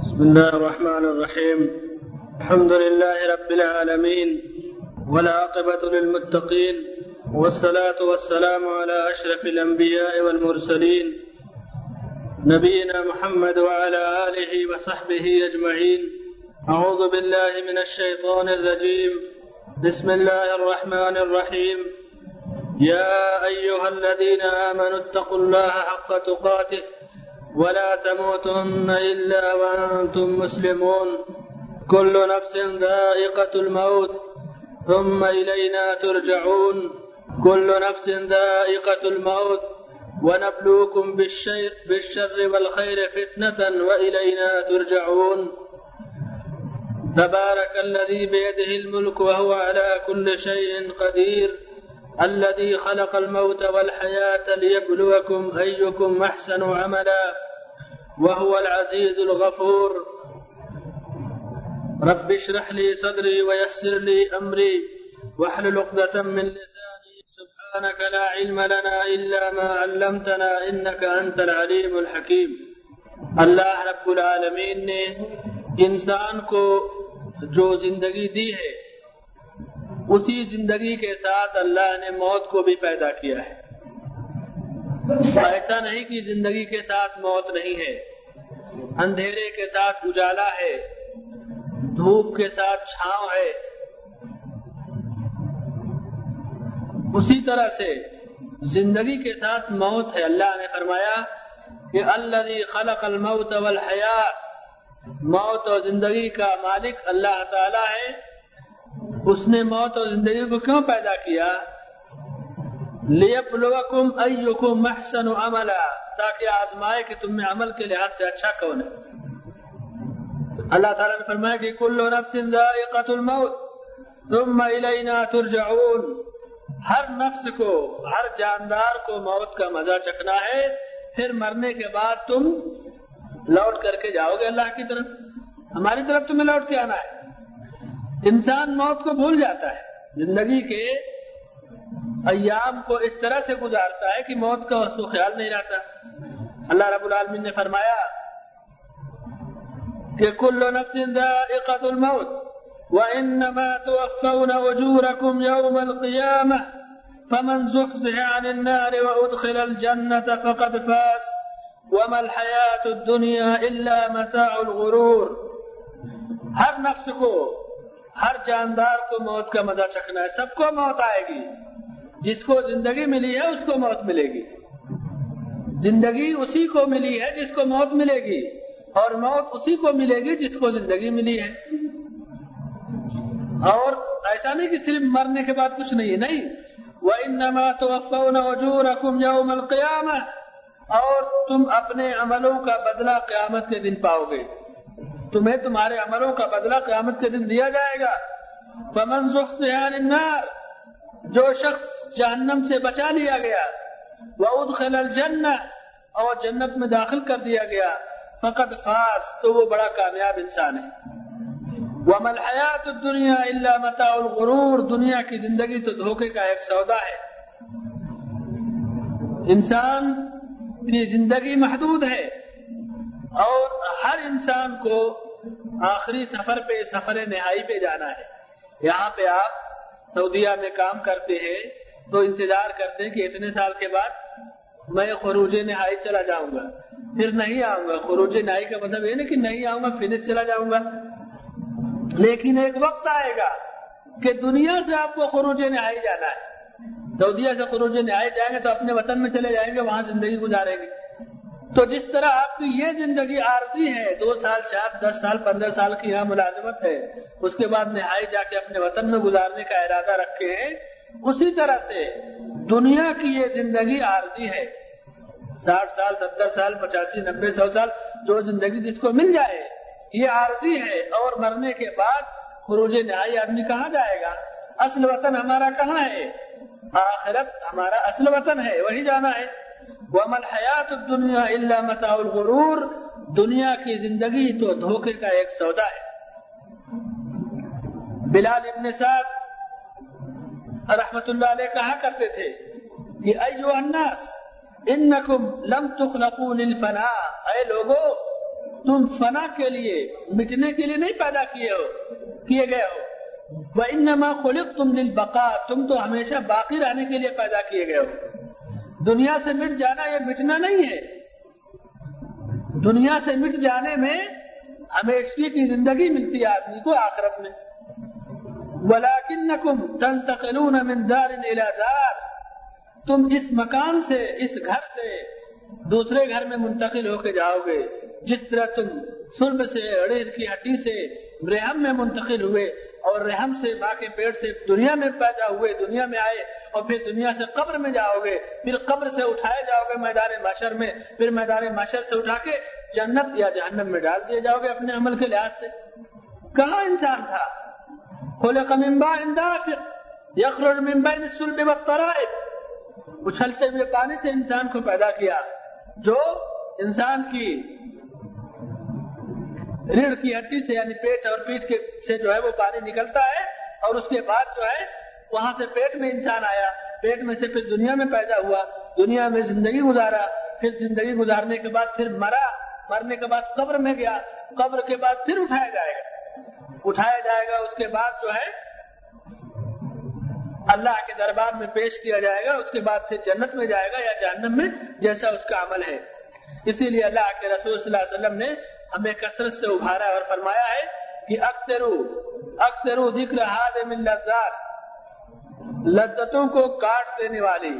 بسم الله الرحمن الرحيم. الحمد لله رب العالمين والعاقبة للمتقين والصلاة والسلام على أشرف الأنبياء والمرسلين نبينا محمد وعلى آله وصحبه أجمعين. أعوذ بالله من الشيطان الرجيم. بسم الله الرحمن الرحيم. يا أيها الذين آمنوا اتقوا الله حق تقاته. ولا تموتن إلا وأنتم مسلمون. كل نفس ذائقة الموت ثم إلينا ترجعون. كل نفس ذائقة الموت ونبلوكم بالشر, بالشر والخير فتنة وإلينا ترجعون. تبارك الذي بيده الملك وهو على كل شيء قدير. الذي خلق الموت والحياة ليبلوكم أيكم أحسن عملا، وهو العزيز الغفور. رب اشرح لي صدري ويسر لي أمري، واحلل عقدة من لساني. سبحانك لا علم لنا إلا ما علمتنا إنك أنت العليم الحكيم. اللہ رب العالمین نے انسان کو جو زندگی دی ہے اسی زندگی کے ساتھ اللہ نے موت کو بھی پیدا کیا ہے۔ ایسا نہیں کہ زندگی کے ساتھ موت نہیں ہے۔ اندھیرے کے ساتھ اجالا ہے۔ دھوپ کے ساتھ چھاؤں ہے۔ اسی طرح سے زندگی کے ساتھ موت ہے۔ اللہ نے فرمایا کہ اللہ خلق الموت والحیات موت اور زندگی کا مالک اللہ تعالی ہے۔ اس نے موت اور زندگی کو کیوں پیدا کیا؟ لیبلوکم ایکم محسن عملا، تاکہ آزمائے کہ تم میں عمل کے لحاظ سے اچھا کون ہے۔ اللہ تعالیٰ نے فرمایا کہ کل نفس ذائقۃ الموت، ثم الینا ترجعون۔ ہر نفس کو، ہر جاندار کو موت کا مزہ چکھنا ہے، پھر مرنے کے بعد تم لوٹ کر کے جاؤ گے اللہ کی طرف۔ ہماری طرف تمہیں لوٹ کے آنا ہے۔ انسان موت کو بھول جاتا ہے۔ زندگی کے ایام کو اس طرح سے گزارتا ہے کہ موت کا اس کو خیال نہیں رہتا۔ اللہ رب العالمین نے فرمایا کہ کل نفس ذائقۃ الموت وانما توفون اجوركم يوم القيامه فمن زحزح عن النار وادخل الجنه فقد فاز وما الحياه الدنيا الا متاع الغرور۔ ہر نفس کو ہر جاندار کو موت کا مزہ چکھنا ہے، سب کو موت آئے گی۔ جس کو زندگی ملی ہے، اس کو موت ملے گی۔ زندگی اسی کو ملی ہے جس کو موت ملے گی، اور موت اسی کو ملے گی جس کو زندگی ملی ہے۔ اور ایسا نہیں کہ صرف مرنے کے بعد کچھ نہیں ہے، نہیں۔ وہ انما تو وجور رقم یوم القیامہ اور تم اپنے عملوں کا بدلہ قیامت کے دن پاؤ گے۔ تمہیں تمہارے عملوں کا بدلہ قیامت کے دن دیا جائے گا۔ پمن النار، جو شخص جہنم سے بچا لیا گیا وہ الجنہ اور جنت میں داخل کر دیا گیا۔ فقط خاص تو وہ بڑا کامیاب انسان ہے۔ وہ حیات دنیا اللہ متا الغرور، دنیا کی زندگی تو دھوکے کا ایک سودا ہے۔ انسان کی زندگی محدود ہے۔ اور ہر انسان کو آخری سفر پہ سفر نہائی پہ جانا ہے۔ یہاں پہ آپ سعودیہ میں کام کرتے ہیں تو انتظار کرتے ہیں کہ اتنے سال کے بعد میں خروج نہائی چلا جاؤں گا۔ پھر نہیں آؤں گا۔ خروج نہائی کا مطلب یہ نہیں کہ نہیں آؤں گا، پھر چلا جاؤں گا۔ لیکن ایک وقت آئے گا کہ دنیا سے آپ کو خروج نہائی جانا ہے۔ سعودیہ سے خروج نہائی جائیں گے تو اپنے وطن میں چلے جائیں گے، وہاں زندگی گزاریں گے۔ تو جس طرح آپ کی یہ زندگی عارضی ہے، دو سال، چار، دس سال، پندرہ سال کی یہاں ملازمت ہے، اس کے بعد نہائی جا کے اپنے وطن میں گزارنے کا ارادہ رکھے ہیں، اسی طرح سے دنیا کی یہ زندگی عارضی ہے۔ ساٹھ سال، ستر سال، پچاسی، نبے، سو سال، جو زندگی جس کو مل جائے، یہ عارضی ہے۔ اور مرنے کے بعد خروج نہائی آدمی کہاں جائے گا؟ اصل وطن ہمارا کہاں ہے؟ آخرت ہمارا اصل وطن ہے، وہی جانا ہے۔ ومل حیات دنیا اللہ متا الغرور دنیا کی زندگی تو دھوکے کا ایک سودا ہے۔ بلال ابن سعد رحمت اللہ علیہ کہا کرتے تھے کہ ایو الناس، انکم لم تخلقوا للفناء اے لوگو، تم فنا کے لیے، مٹنے کے لیے نہیں پیدا کیے ہو، کیے گئے ہو۔ وہ انما خلق تم تو ہمیشہ باقی رہنے کے لیے پیدا کیے گئے ہو۔ دنیا سے مٹ جانا یہ مٹنا نہیں ہے۔ دنیا سے مٹ جانے میں ہمیشہ کی زندگی ملتی ہے آدمی کو آخرت میں۔ ولاکن تنتقلون من دار الى دار۔ تم اس مکان سے، اس گھر سے دوسرے گھر میں منتقل ہو کے جاؤ گے۔ جس طرح تم سرب سے اڑیر کی ہڈی سے رحم میں منتقل ہوئے۔ اور رحم سے ماں کے پیٹ سے دنیا میں پیدا ہوئے، دنیا میں آئے اور پھر دنیا سے قبر میں جاؤ گے، پھر قبر سے اٹھائے جاؤ گے میدان معاشر میں، پھر میدان معاشر سے اٹھا کے جنت یا جہنم میں ڈال دیے جاؤ گے اپنے عمل کے لحاظ سے۔ کہاں انسان تھا؟ خلق من ماء دافق يخرج من بين الصلب والترائب اچھلتے ہوئے پانی سے انسان کو پیدا کیا، جو انسان کی ریڑھ کی ہڈی سے یعنی پیٹ اور پیٹ کے سے جو ہے وہ پانی نکلتا ہے اور اس کے بعد جو ہے وہاں سے پیٹ میں انسان آیا۔ پیٹ میں سے پھر دنیا میں پیدا ہوا۔ دنیا میں زندگی گزارا۔ پھر زندگی گزارنے کے بعد پھر مرا۔ مرنے کے بعد قبر میں گیا۔ قبر کے بعد پھر اٹھایا جائے گا۔ اٹھایا جائے گا، اس کے بعد جو ہے اللہ کے دربار میں پیش کیا جائے گا۔ اس کے بعد پھر جنت میں جائے گا یا جہنم میں، جیسا اس کا عمل ہے۔ اسی لیے اللہ کے رسول صلی اللہ علیہ وسلم نے ہمیں کثرت سے ابھارا اور فرمایا ہے کہ اخترو اخترو ذکر حادم لذات، لذتوں کو کاٹ دینے والی،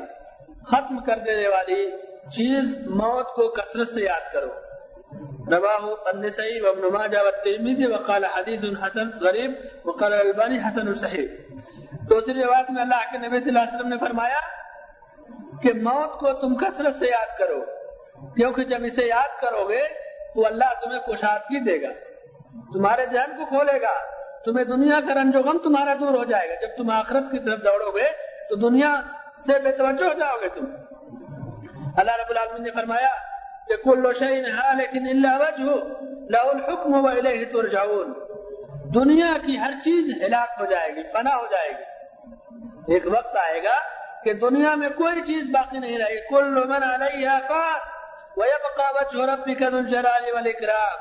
ختم کر دینے والی چیز موت کو کثرت سے یاد کرو۔ رواہ النسائی و ابن ماجہ وقال حدیث حسن غریب وقال البانی حسن الصحیح دوسری روایت میں اللہ کے نبی صلی اللہ علیہ وسلم نے فرمایا کہ موت کو تم کثرت سے یاد کرو، کیونکہ جب اسے یاد کرو گے تو اللہ تمہیں کشادگی دے گا۔ تمہارے ذہن کو کھولے گا۔ تمہیں دنیا کا رنج و غم تمہارا دور ہو جائے گا۔ جب تم آخرت کی طرف دوڑو گے تو دنیا سے بے توجہ ہو جاؤ گے تم۔ اللہ رب العالمین نے فرمایا کہ کل شعین ہے لیکن اللہ وجہ لا الحکم و الیہ ترجعون۔ دنیا کی ہر چیز ہلاک ہو جائے گی، فنا ہو جائے گی۔ ایک وقت آئے گا کہ دنیا میں کوئی چیز باقی نہیں رہے گی۔ کل من علیہ فان وَيَبْقَى وَجْهُ رَبِّكَ ذُو الْجَلَالِ وَالْإِكْرَامِ.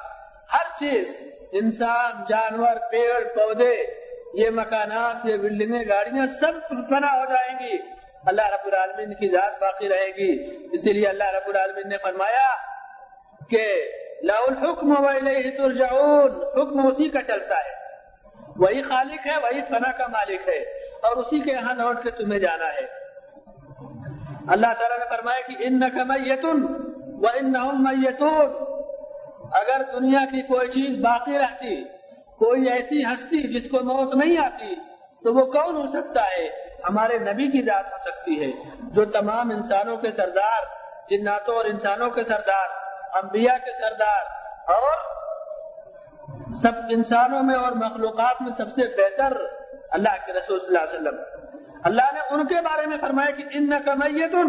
ہر چیز، انسان، جانور، پیڑ، پودے، یہ مکانات، یہ بلڈنگیں، گاڑیاں سب فنا ہو جائیں گی۔ اللہ رب العالمین کی ذات باقی رہے گی۔ اسی لیے اللہ رب العالمین نے فرمایا کہ لا الحکم وَإِلَيْهِ تُرْجَعُونَ۔ حکم اسی کا چلتا ہے۔ وہی خالق ہے، وہی فنا کا مالک ہے۔ اور اسی کے یہاں لوٹ کے تمہیں جانا ہے۔ اللہ تعالیٰ نے فرمایا کہ ان میتن و ان میتون اگر دنیا کی کوئی چیز باقی رہتی، کوئی ایسی ہستی جس کو موت نہیں آتی، تو وہ کون ہو سکتا ہے؟ ہمارے نبی کی ذات ہو سکتی ہے، جو تمام انسانوں کے سردار، جناتوں اور انسانوں کے سردار، انبیاء کے سردار اور سب انسانوں میں اور مخلوقات میں سب سے بہتر اللہ کے رسول صلی اللہ علیہ وسلم۔ اللہ نے ان کے بارے میں فرمایا کہ ان کا میتن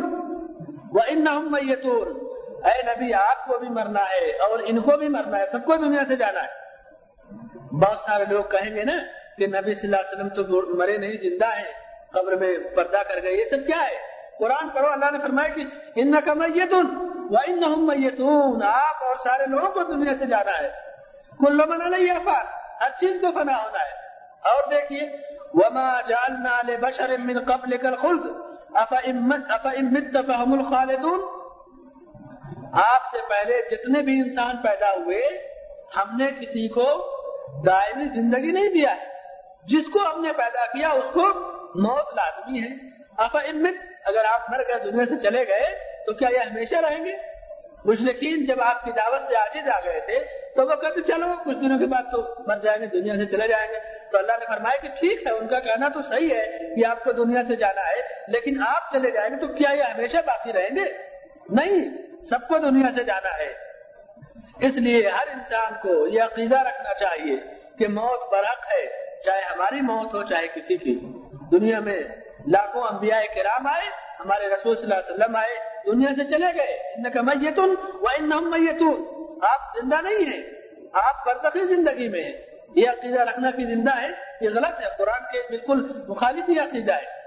وہ ان میتون۔ اے نبی، آپ کو بھی مرنا ہے اور ان کو بھی مرنا ہے، سب کو دنیا سے جانا ہے۔ بہت سارے لوگ کہیں گے نا کہ نبی صلی اللہ علیہ وسلم تو مرے نہیں، زندہ ہیں، قبر میں پردہ کر گئے، یہ سب کیا ہے؟ قرآن پڑھو، اللہ نے فرمایا کہ ان کا میتون وہ ان میتون۔ آپ اور سارے لوگوں کو دنیا سے جانا ہے۔ کل منا نہیں افار ہر چیز کو فنا ہونا ہے۔ اور دیکھیے، وما جعلنا لبشر من قبلك الخلد افا امت فهم الخالدون؟ آپ سے پہلے جتنے بھی انسان پیدا ہوئے، ہم نے کسی کو دائمی زندگی نہیں دیا ہے۔ جس کو ہم نے پیدا کیا، اس کو موت لازمی ہے۔ افا امت اگر آپ مر گئے، دنیا سے چلے گئے، تو کیا یہ ہمیشہ رہیں گے؟ مشرقین جب آپ کی دعوت سے آجز آ گئے تھے، تو وہ کہتے، چلو، کچھ دنوں کے بعد تو مر جائیں گے، دنیا سے چلے جائیں گے۔ تو اللہ نے فرمایا کہ ٹھیک ہے، ان کا کہنا تو صحیح ہے کہ آپ کو دنیا سے جانا ہے، لیکن آپ چلے جائیں گے تو کیا یہ ہمیشہ باقی رہیں گے؟ نہیں، سب کو دنیا سے جانا ہے۔ اس لیے ہر انسان کو یہ عقیدہ رکھنا چاہیے کہ موت برحق ہے، چاہے ہماری موت ہو، چاہے کسی کی۔ دنیا میں لاکھوں انبیاء کرام آئے، ہمارے رسول صلی اللہ علیہ وسلم آئے، دنیا سے چلے گئے۔ ان کا میتون و ان میتون۔ آپ زندہ نہیں ہیں، آپ برزخی زندگی میں ہیں۔ یہ عقیدہ رکھنا کی زندہ ہے، یہ غلط ہے۔ قرآن کے بالکل مخالف ہی عقیدہ ہے۔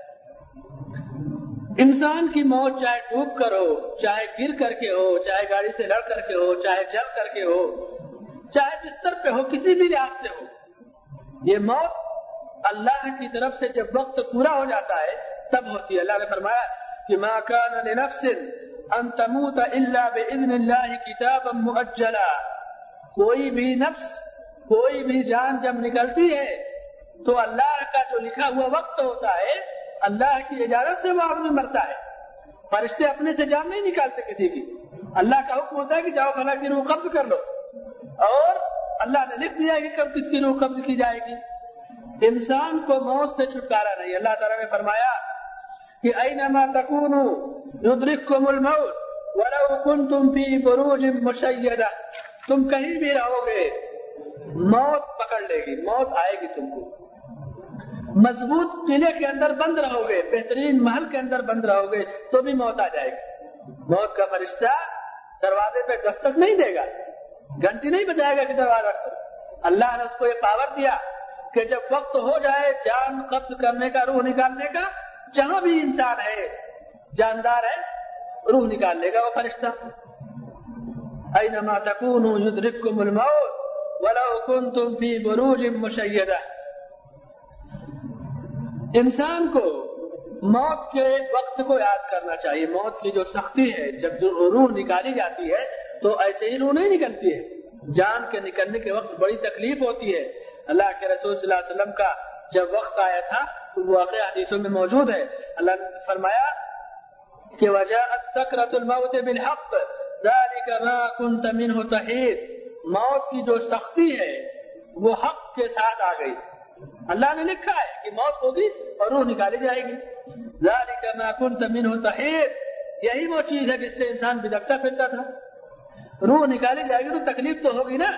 انسان کی موت چاہے ڈوب کر ہو، چاہے گر کر کے ہو، چاہے گاڑی سے لڑ کر کے ہو، چاہے جل کر کے ہو، چاہے بستر پہ ہو، کسی بھی لحاظ سے ہو، یہ موت اللہ کی طرف سے جب وقت پورا ہو جاتا ہے، تب ہوتی ہے۔ اللہ نے فرمایا کہ ما كان لنفس ان تموت الا باذن الله كتابا مؤجلا۔ کوئی بھی نفس، کوئی بھی جان جب نکلتی ہے، تو اللہ کا جو لکھا ہوا وقت ہوتا ہے اللہ کی اجازت سے وہ آدمی مرتا ہے۔ فرشتے اپنے سے جان نہیں نکالتے کسی کی۔ اللہ کا حکم ہوتا ہے کہ جاؤ فلاں کی روح قبض کر لو۔ اور اللہ نے لکھ دیا کہ کب کس کی روح قبض کی جائے گی۔ انسان کو موت سے چھٹکارا نہیں۔ اللہ تعالیٰ نے فرمایا کہ اینما تکونو یدرککم الموت ولو کنتم فی بروج مشیدہ۔ تم کہیں بھی رہو گے، موت پکڑ لے گی، موت آئے گی تم کو۔ مضبوط قلعے کے اندر بند رہو گے بہترین محل کے اندر بند رہو گے تو بھی موت آ جائے گی۔ موت کا فرشتہ دروازے پہ دستک نہیں دے گا۔ گھنٹی نہیں بجائے گا کہ دروازہ اللہ نے اس کو یہ پاور دیا کہ جب وقت ہو جائے جان قبض کرنے کا، روح نکالنے کا، جہاں بھی انسان ہے، جاندار ہے، روح نکال لے گا وہ فرشتہ۔ اینما تکونوا یدرککم الموت ولو کنتم فی بروج مشیدہ انسان کو موت کے وقت کو یاد کرنا چاہیے۔ موت کی جو سختی ہے، جب جو روح نکالی جاتی ہے، تو ایسے ہی روح نہیں نکلتی ہے۔ جان کے نکلنے کے وقت بڑی تکلیف ہوتی ہے۔ اللہ کے رسول صلی اللہ علیہ وسلم کا جب وقت آیا تھا، تو وہ واقع حدیثوں میں موجود ہے۔ اللہ نے فرمایا کہ وجہ سکرت الموت بالحق ذلك ما كنت منه تحید موت کی جو سختی ہے، وہ حق کے ساتھ آ گئی۔ اللہ نے لکھا ہے کہ موت ہوگی اور روح نکالی جائے گی۔ ذلك ما كنت منه تحید یہی وہ چیز ہے جس سے انسان بدکتا پھرتا تھا۔ روح نکالی جائے گی تو تکلیف تو ہوگی نا۔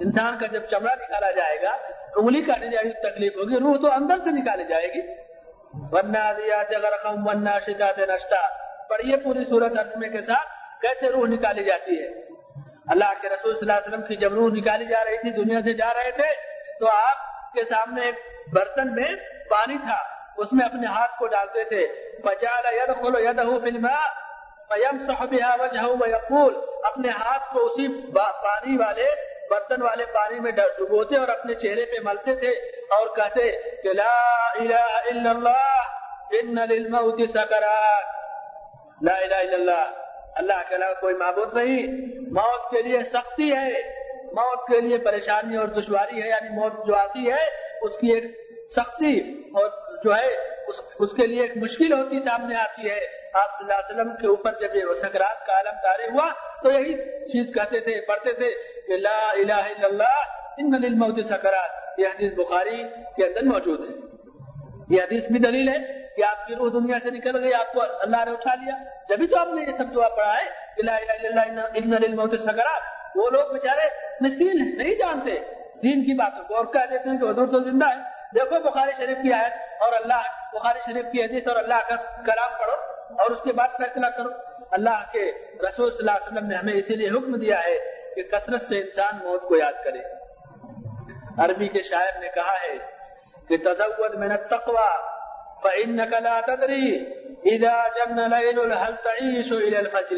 انسان کا جب چمڑا نکالا جائے گا، انگلی کاٹی جائے گی تو تکلیف ہوگی، روح تو اندر سے نکالی جائے گی۔ ورنہ غرقم ورنہ شکات نشتا پڑھیے پوری صورت حرمے کے ساتھ کیسے روح نکالی جاتی ہے؟ اللہ کے رسول صلی اللہ علیہ وسلم کی جب روح نکالی جا رہی تھی، دنیا سے جا رہے تھے، تو آپ کے سامنے ایک برتن میں پانی تھا۔ اس میں اپنے ہاتھ کو ڈالتے تھے۔ ويقول اپنے ہاتھ کو اسی پانی والے، برتن والے پانی میں ڈبوتے اور اپنے چہرے پہ ملتے تھے اور کہتے کہ لا الہ الا اللہ، ان للموت سکرات لا الہ الا اللہ۔ اللہ کے علاوہ کوئی معبود نہیں۔ موت کے لیے سختی ہے۔ موت کے لیے پریشانی اور دشواری ہے یعنی موت جو آتی ہے اس کی ایک سختی اور جو ہے اس, اس کے لیے ایک مشکل ہوتی سامنے آتی ہے۔ آپ صلی اللہ علیہ وسلم کے اوپر جب یہ سکرات کا عالم تارے ہوا تو یہی چیز کہتے تھے پڑھتے تھے کہ لا الہ الا اللہ ان للموت سکرات۔ یہ حدیث بخاری کے اندر موجود ہے۔ یہ حدیث بھی دلیل ہے کہ آپ کی روح دنیا سے نکل گئی آپ کو اللہ نے اٹھا لیا۔ جبھی تو آپ نے یہ سب دعا پڑھا ہے کہ لا الہ الا اللہ ان للموت سکرات۔ وہ لوگ بیچارے مسکین ہیں، نہیں جانتے۔ دین کی باتوں کو۔ اور کہہ دیتے ہیں کہ حضور تو زندہ ہے دیکھو بخاری شریف کی آیت، اور اللہ، بخاری شریف کی حدیث، اور اللہ کا کلام پڑھو، اور اس کے بعد فیصلہ کرو۔ اللہ کے رسول صلی اللہ علیہ وسلم نے ہمیں اسی لیے حکم دیا ہے کہ کثرت سے انسان موت کو یاد کرے۔ عربی کے شاعر نے کہا ہے کہ تزود من التقوى فإنك لا تدري اذا جن ليل هل تعيش الى الفجر۔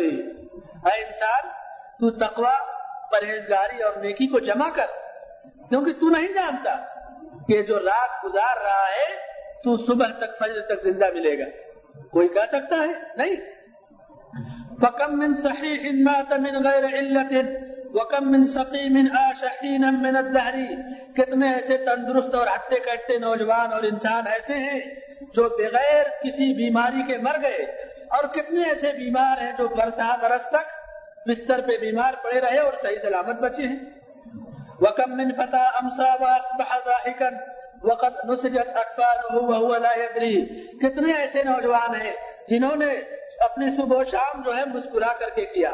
اے انسان، تو تقوی پرہیزگاری اور نیکی کو جمع کر، کیونکہ تو نہیں جانتا کہ جو رات گزار رہا ہے، تو صبح تک، فجر تک زندہ ملے گا۔ کوئی کہہ سکتا ہے؟ نہیں۔ فکم من صحیح مات من غیر علت وکم من سقیم عاش من کتنے ایسے تندرست اور ہٹے کٹے نوجوان اور انسان ایسے ہیں جو بغیر کسی بیماری کے مر گئے، اور کتنے ایسے بیمار ہیں جو برسا برس تک بستر پہ بیمار پڑے رہے اور صحیح سلامت بچے ہیں۔ وکم من فتح امسا واصبح ضاحکا وقت نسجت اطفال وهو لا يدري۔ کتنے ایسے نوجوان ہیں جنہوں نے اپنی صبح و شام جو ہے مسکرا کر کے کیا۔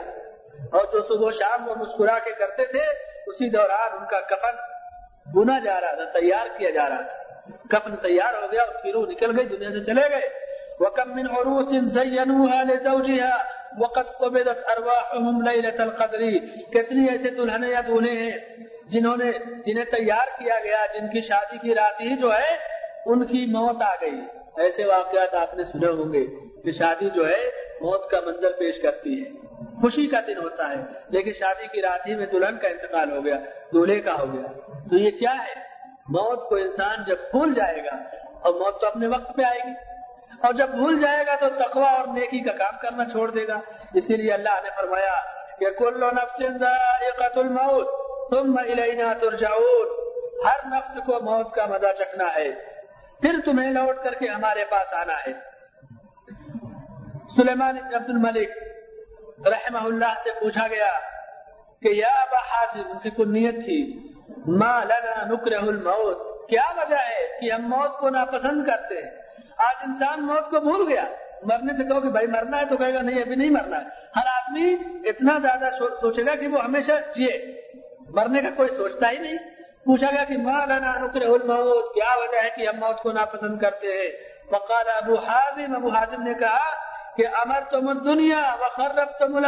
اور جو صبح و شام وہ مسکرا کے کرتے تھے، اسی دوران ان کا کفن بنا جا رہا تھا، تیار کیا جا رہا تھا۔ کفن تیار ہو گیا اور کی روح نکل گئی، دنیا سے چلے گئے۔ وکم من عروس زینوها لزوجها وقت قبضت ارواحهم ليله القدر۔ کتنی ایسے دلہنیں یا دولہے ہیں جنہوں نے جنہیں تیار کیا گیا، جن کی شادی کی رات ہی جو ہے، ان کی موت آ گئی۔ ایسے واقعات آپ نے سنے ہوں گے کہ شادی جو ہے، موت کا منظر پیش کرتی ہے۔ خوشی کا دن ہوتا ہے، لیکن شادی کی رات ہی میں دلہن کا انتقال ہو گیا، دولہے کا ہو گیا۔ تو یہ کیا ہے؟ موت کو انسان جب بھول جائے گا، اور موت تو اپنے وقت پہ آئے گی۔ اور جب بھول جائے گا تو تقوا اور نیکی کا کام کرنا چھوڑ دے گا۔ اسی لیے اللہ نے فرمایا کہ کلو نفس الموت تم الینا ترجعون۔ ہر نفس کو موت کا مزہ چکھنا ہے۔ پھر تمہیں لوٹ کر کے ہمارے پاس آنا ہے۔ سلیمان عبد الملک رحمہ اللہ سے پوچھا گیا کہ یا ابا حاصل ان کی کوئی نیت تھی؟ ما لنا نکرہ الموت۔ کیا وجہ ہے کہ ہم موت کو ناپسند کرتے ہیں؟ آج انسان موت کو بھول گیا۔ مرنے سے کہو کہ بھائی مرنا ہے تو کہے گا نہیں، ابھی نہیں مرنا ہے۔ ہر آدمی اتنا زیادہ سوچے گا کہ وہ ہمیشہ جیے۔ مرنے کا کوئی سوچتا ہی نہیں۔ پوچھا گیا کہ ماں لنا نکرہ الموت، کیا وجہ ہے کہ ہم موت کو ناپسند کرتے ہیں؟ وقال ابو حازم ابو حازم نے کہا کہ امر تم دنیا و تم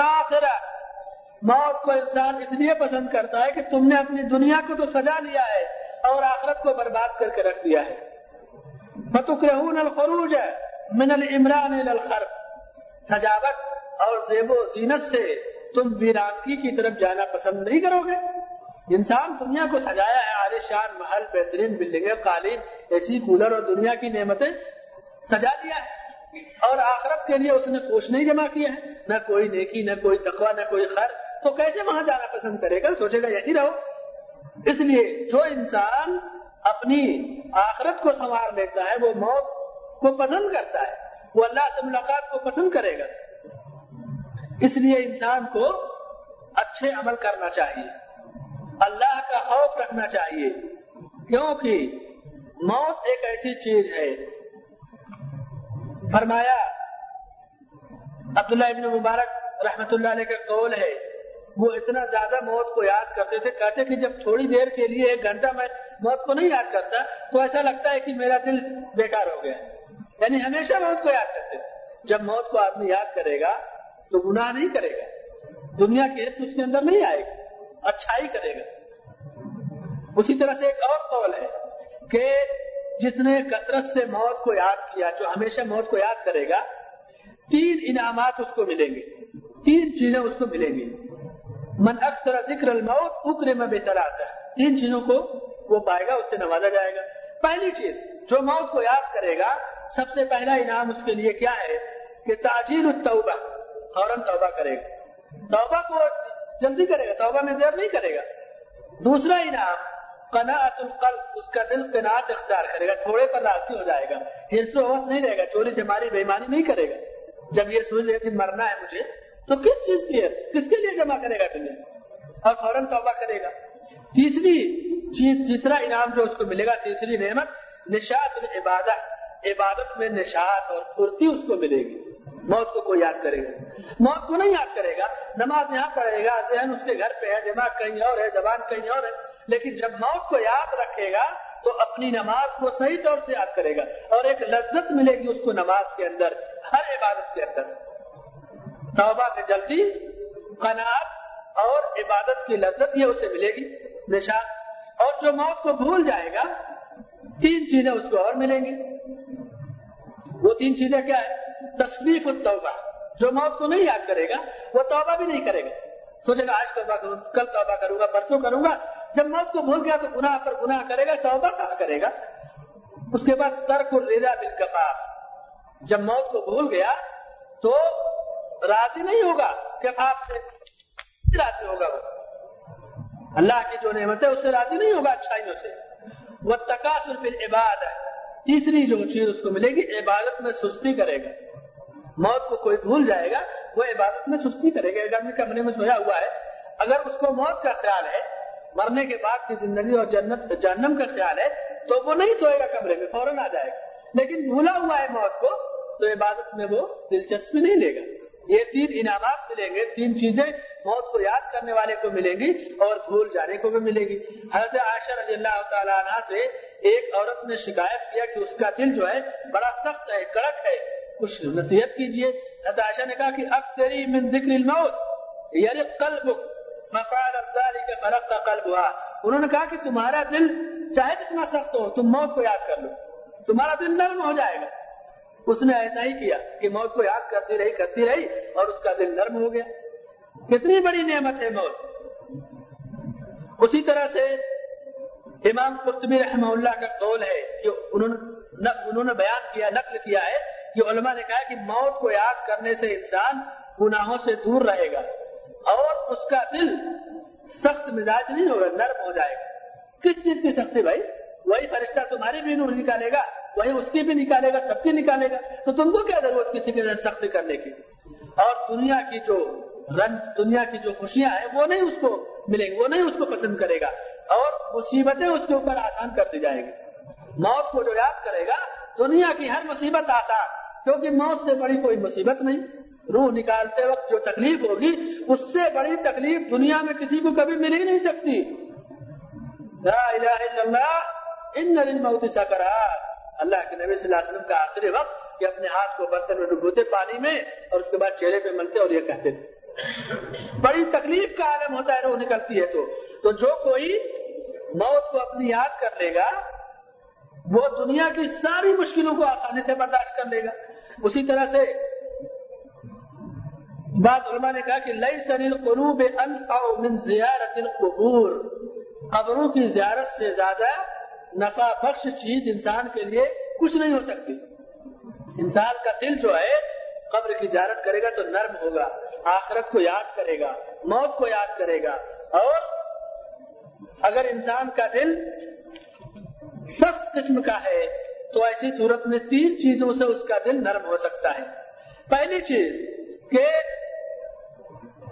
موت کو انسان اس لیے پسند کرتا ہے کہ تم نے اپنی دنیا کو تو سجا لیا ہے اور آخرت کو برباد کر کے رکھ دیا ہے۔ فتکرہون الخروج من العمران الخرب سجاوٹ اور زیب و زینت سے تم ویرانگی کی طرف جانا پسند نہیں کرو گے۔ انسان دنیا کو سجایا ہے عالی شان، محل، بہترین بلڈنگیں قالین، اے کولر اور دنیا کی نعمتیں سجا دیا ہے۔ اور آخرت کے لیے اس نے کچھ نہیں جمع کیا ہے نہ کوئی نیکی، نہ کوئی تقوی، نہ کوئی خیر۔ تو کیسے وہاں جانا پسند کرے گا؟ سوچے گا یہی رہو۔ اس لیے جو انسان اپنی آخرت کو سنوار لیتا ہے، وہ موت کو پسند کرتا ہے۔ وہ اللہ سے ملاقات کو پسند کرے گا۔ اس لیے انسان کو اچھے عمل کرنا چاہیے۔ اللہ کا خوف رکھنا چاہیے۔ کیونکہ موت ایک ایسی چیز ہے۔ فرمایا، عبداللہ ابن مبارک رحمت اللہ علیہ کا قول ہے وہ اتنا زیادہ موت کو یاد کرتے تھے، کہتے کہ جب تھوڑی دیر کے لیے ایک گھنٹہ میں موت کو نہیں یاد کرتا، تو ایسا لگتا ہے کہ میرا دل بیکار ہو گیا۔ یعنی ہمیشہ موت کو یاد کرتے تھے۔ جب موت کو آدمی یاد کرے گا، تو گناہ نہیں کرے گا۔ دنیا کی حص اس کے اندر نہیں آئے گا، اچھائی کرے گا۔ اسی طرح سے ایک اور قول ہے کہ جس نے کثرت سے موت کو یاد کیا، جو ہمیشہ موت کو یاد کرے گا، تین انعامات اس کو ملیں گے۔ تین چیزیں اس کو ملیں گی۔ من اکثر ذکر الموت اکر میں بے تین چیزوں کو وہ پائے گا، اس سے نوازا جائے گا۔ پہلی چیز، جو موت کو یاد کرے گا، سب سے پہلا انعام اس کے لیے کیا ہے؟ کہ تاجیل التوبہ، فوراً توبہ کرے گا۔ توبہ کو جلدی کرے گا، توبہ میں دیر نہیں کرے گا۔ دوسرا انعام، قناعت القلب، اس کا دل قناعت اختیار کرے گا، تھوڑے پر راضی ہو جائے گا۔ حرص و وقت نہیں رہے گا، چوری چماری بےمانی نہیں کرے گا۔ جب یہ سوچ لے کہ مرنا ہے مجھے تو کس چیز کی حرص کس کے لیے جمع کرے گا تمہیں؟ اور فوراً توبہ کرے گا۔ تیسری چیز، تیسرا انعام جو اس کو ملے گا، تیسری نعمت، نشاط العبادت عبادت میں نشاط اور پھرتی اس کو ملے گی۔ موت کو کوئی یاد کرے گا۔ موت کو نہیں یاد کرے گا۔ نماز یہاں پڑھے گا، ذہن اس کے گھر پہ ہے، دماغ کہیں اور ہے، زبان کہیں اور ہے۔ لیکن جب موت کو یاد رکھے گا، تو اپنی نماز کو صحیح طور سے یاد کرے گا۔ اور ایک لذت ملے گی اس کو نماز کے اندر، ہر عبادت کے اندر۔ توبہ میں جلدی، قناعت اور عبادت کی لذت یہ اسے ملے گی، نشان۔ اور جو موت کو بھول جائے گا، تین چیزیں اس کو اور ملیں گی۔ وہ تین چیزیں کیا ہے تصویف التوبہ۔ جو موت کو نہیں یاد کرے گا، وہ توبہ بھی نہیں کرے گا۔ سوچے گا، آج توبہ کروں، کل توبہ کروں گا، پرسوں کروں گا۔ جب موت کو بھول گیا تو گناہ پر گناہ کرے گا، توبہ کہاں کرے گا؟ اس کے بعد ترک الرضا بالکفاف جب موت کو بھول گیا تو راضی نہیں ہوگا کفاف سے راضی ہوگا وہ۔ اللہ کی جو نعمت ہے اس سے راضی نہیں ہوگا، اچھائیوں سے۔ وہ تقاصر پھر عبادت تیسری جو چیز اس کو ملے گی، عبادت میں سستی کرے گا۔ موت کو کوئی بھول جائے گا، وہ عبادت میں سستی کرے گا۔ ایک آدمی کمرے میں سویا ہوا ہے، اگر اس کو موت کا خیال ہے، مرنے کے بعد کی زندگی اور جنت، جہنم کا خیال ہے، تو وہ نہیں سوئے گا کمرے میں، فوراً آ جائے گا۔ لیکن بھولا ہوا ہے موت کو، تو عبادت میں وہ دلچسپی نہیں لے گا۔ یہ تین انعامات ملیں گے، تین چیزیں موت کو یاد کرنے والے کو ملیں گی اور بھول جانے کو بھی ملے گی۔ حضرت عائشہ رضی اللہ تعالیٰ عنہ سے ایک عورت نے شکایت کیا کہ اس کا دل جو ہے بڑا سخت ہے، کڑک ہے۔ کچھ نصیحت کیجیے حضرت عائشہ نے کہا کہ اب تیری من ذکر الموت یعنی قلب مفعل ذلك فرق قلبها انہوں نے کہا کہ تمہارا دل چاہے جتنا سخت ہو، تم موت کو یاد کر لو۔ تمہارا دل نرم ہو جائے گا۔ اس نے ایسا ہی کیا کہ موت کو یاد کرتی رہی کرتی رہی اور اس کا دل نرم ہو گیا۔ کتنی بڑی نعمت ہے موت۔ اسی طرح سے امام قرطبی رحمہ اللہ کا قول ہے کہ انہوں نے بیان کیا، نقل کیا ہے کہ علماء نے کہا کہ موت کو یاد کرنے سے انسان گناہوں سے دور رہے گا اور اس کا دل سخت مزاج نہیں ہوگا، نرم ہو جائے گا۔ کس چیز کی سختی بھائی؟ وہی فرشتہ تمہاری بھی نور نکالے گا۔ وہی اس کی بھی نکالے گا، سب کی نکالے گا۔ تو تم کو کیا ضرورت کسی کے سختی کرنے کی؟ اور دنیا کی جو رنگ، دنیا کی جو خوشیاں ہیں، وہ نہیں اس کو ملیں گی، وہ نہیں اس کو پسند کرے گا۔ اور مصیبتیں اس کے اوپر آسان کر دی جائیں گی موت کو جو یاد کرے گا، دنیا کی ہر مصیبت آسان، کیونکہ موت سے بڑی کوئی مصیبت نہیں۔ روح نکالتے وقت جو تکلیف ہوگی، اس سے بڑی تکلیف دنیا میں کسی کو کبھی مل ہی نہیں سکتی۔ لا الہ الا اللہ، ان للموت سکرات اللہ کے نبی صلی اللہ علیہ وسلم کا آخری وقت کہ اپنے ہاتھ کو برتن میں ڈبوتے پانی میں اور اس کے بعد چہرے پہ ملتے اور یہ کہتے تھے۔ بڑی تکلیف کا عالم ہوتا ہے روح نکلتی ہے تو۔ تو جو کوئی موت کو اپنی یاد کر لے گا، وہ دنیا کی ساری مشکلوں کو آسانی سے برداشت کر لے گا۔ اسی طرح سے بعض علماء نے کہا کہ لئی سنیل قروب من زیارت القبور۔ قبروں کی زیارت سے زیادہ نفع بخش چیز انسان کے لیے کچھ نہیں ہو سکتی۔ انسان کا دل جو ہے، قبر کی زیارت کرے گا تو نرم ہوگا، آخرت کو یاد کرے گا، موت کو یاد کرے گا۔ اور اگر انسان کا دل سخت قسم کا ہے، تو ایسی صورت میں تین چیزوں سے اس کا دل نرم ہو سکتا ہے۔ پہلی چیز کہ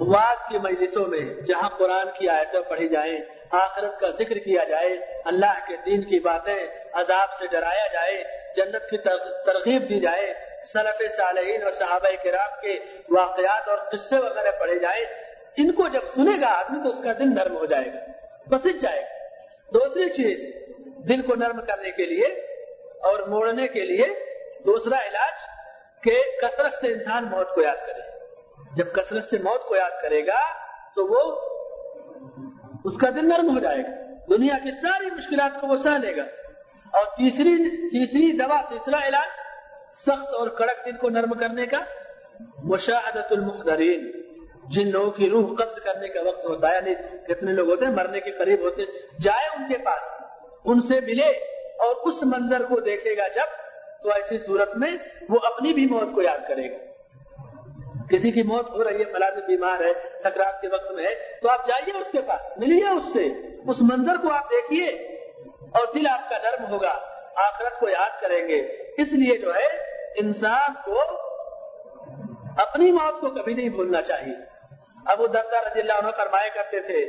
واز کی مجلسوں میں، جہاں قرآن کی آیتیں پڑھی جائیں آخرت کا ذکر کیا جائے، اللہ کے دین کی باتیں عذاب سے ڈرایا جائے، جنت کی ترغیب دی جائے، سلف صالحین اور صحابہ کرام کے واقعات اور قصے وغیرہ پڑھے جائے ان کو جب سنے گا آدمی تو اس کا دل نرم ہو جائے گا بسج جائے گا۔ دوسری چیز، دل کو نرم کرنے کے لیے اور موڑنے کے لیے دوسرا علاج کہ کثرت سے انسان موت کو یاد کرے۔ جب کثرت سے موت کو یاد کرے گا تو وہ اس کا دل نرم ہو جائے گا۔ دنیا کی ساری مشکلات کو وہ سہ لے گا۔ اور تیسری تیسری دوا، تیسرا علاج سخت اور کڑک دل کو نرم کرنے کا مشاہدت المحدرین جن لوگوں کی روح قبض کرنے کا وقت ہوتا ہے یعنی کتنے لوگ ہوتے ہیں، مرنے کے قریب ہوتے جائے ان کے پاس، ان سے ملے اور اس منظر کو دیکھے گا جب تو ایسی صورت میں وہ اپنی بھی موت کو یاد کرے گا۔ کسی کی موت ہو رہی ہے فلاں بیمار ہے، سکرات کے وقت میں ہے، تو آپ جائیے اس کے پاس، ملیے اس سے، اس منظر کو آپ دیکھیے اور دل آپ کا نرم ہوگا، آخرت کو یاد کریں گے۔ اس لیے جو ہے، انسان کو اپنی موت کو کبھی نہیں بھولنا چاہیے۔ ابو دردا رضی اللہ عنہ فرمایا کرتے تھے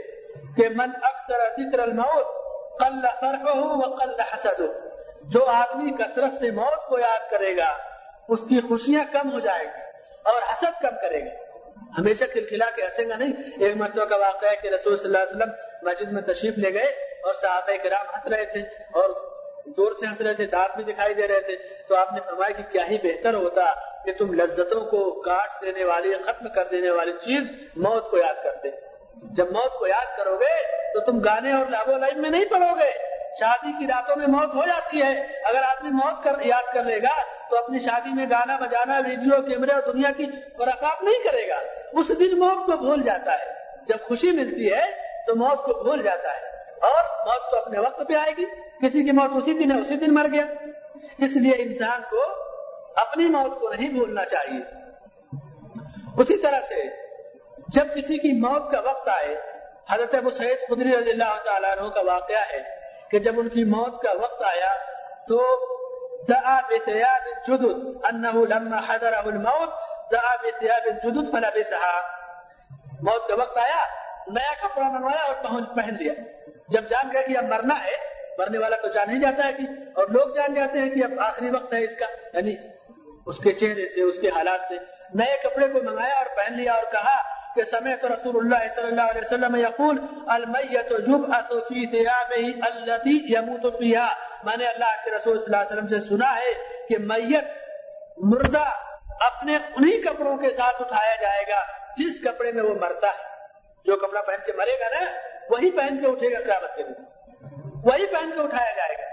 کہ من اکثر ذکر الموت قل فرحه وقل حسده۔ جو آدمی کثرت سے موت کو یاد کرے گا، اس کی خوشیاں کم ہو جائے گی۔ اور حسد کم کرے گا۔ ہمیشہ کھلکھلا کے ہنسے گا نہیں۔ ایک مرتبہ کا واقعہ ہے کہ رسول صلی اللہ علیہ وسلم مسجد میں تشریف لے گئے اور صحابہ کرام ہنس رہے تھے اور دور سے ہنس رہے تھے، دانت بھی دکھائی دے رہے تھے۔ تو آپ نے فرمایا کہ کیا ہی بہتر ہوتا کہ تم لذتوں کو کاٹ دینے والی، ختم کر دینے والی چیز موت کو یاد کرتے۔ جب موت کو یاد کرو گے تو تم گانے اور لابو لائن میں نہیں پڑھو گے۔ شادی کی راتوں میں موت ہو جاتی ہے۔ اگر آدمی موت کر، یاد کر لے گا، تو اپنی شادی میں گانا بجانا، ویڈیو، کیمرے اور دنیا کی خرافات نہیں کرے گا۔ اس دن موت کو بھول جاتا ہے۔ جب خوشی ملتی ہے، تو موت کو بھول جاتا ہے۔ اور موت تو اپنے وقت پہ آئے گی۔ کسی کی موت اسی دن ہے، اسی دن مر گیا۔ اس لیے انسان کو اپنی موت کو نہیں بھولنا چاہیے۔ اسی طرح سے جب کسی کی موت کا وقت آئے، حضرت ابو سعید خدری رضی اللہ تعالیٰ عنہ کا واقعہ ہے۔ کہ جب ان کی موت کا وقت آیا تو دعا بثياب جدد انه لما حضره الموت، دعا بثياب جدد فلبسها موت کا وقت آیا، نیا کپڑا منوایا اور پہن لیا۔ جب جان گیا کہ اب مرنا ہے، مرنے والا تو جان ہی جاتا ہے کہ اور لوگ جان جاتے ہیں کہ اب آخری وقت ہے اس کا۔ یعنی اس کے چہرے سے، اس کے حالات سے نئے کپڑے کو منگایا اور پہن لیا اور کہا کہ سمعت رسول اللہ صلی اللہ علیہ وسلم یقول المیت جبعت فی ثیابه التي يموت فيها میں نے اللہ کے رسول صلی اللہ علیہ وسلم سے سنا ہے کہ میت مردہ اپنے انہی کپڑوں کے ساتھ اٹھایا جائے گا، جس کپڑے میں وہ مرتا ہے۔ جو کپڑا پہن کے مرے گا نا، وہی پہن کے اٹھے گا قیامت کے دن۔ وہی پہن کے اٹھایا جائے گا۔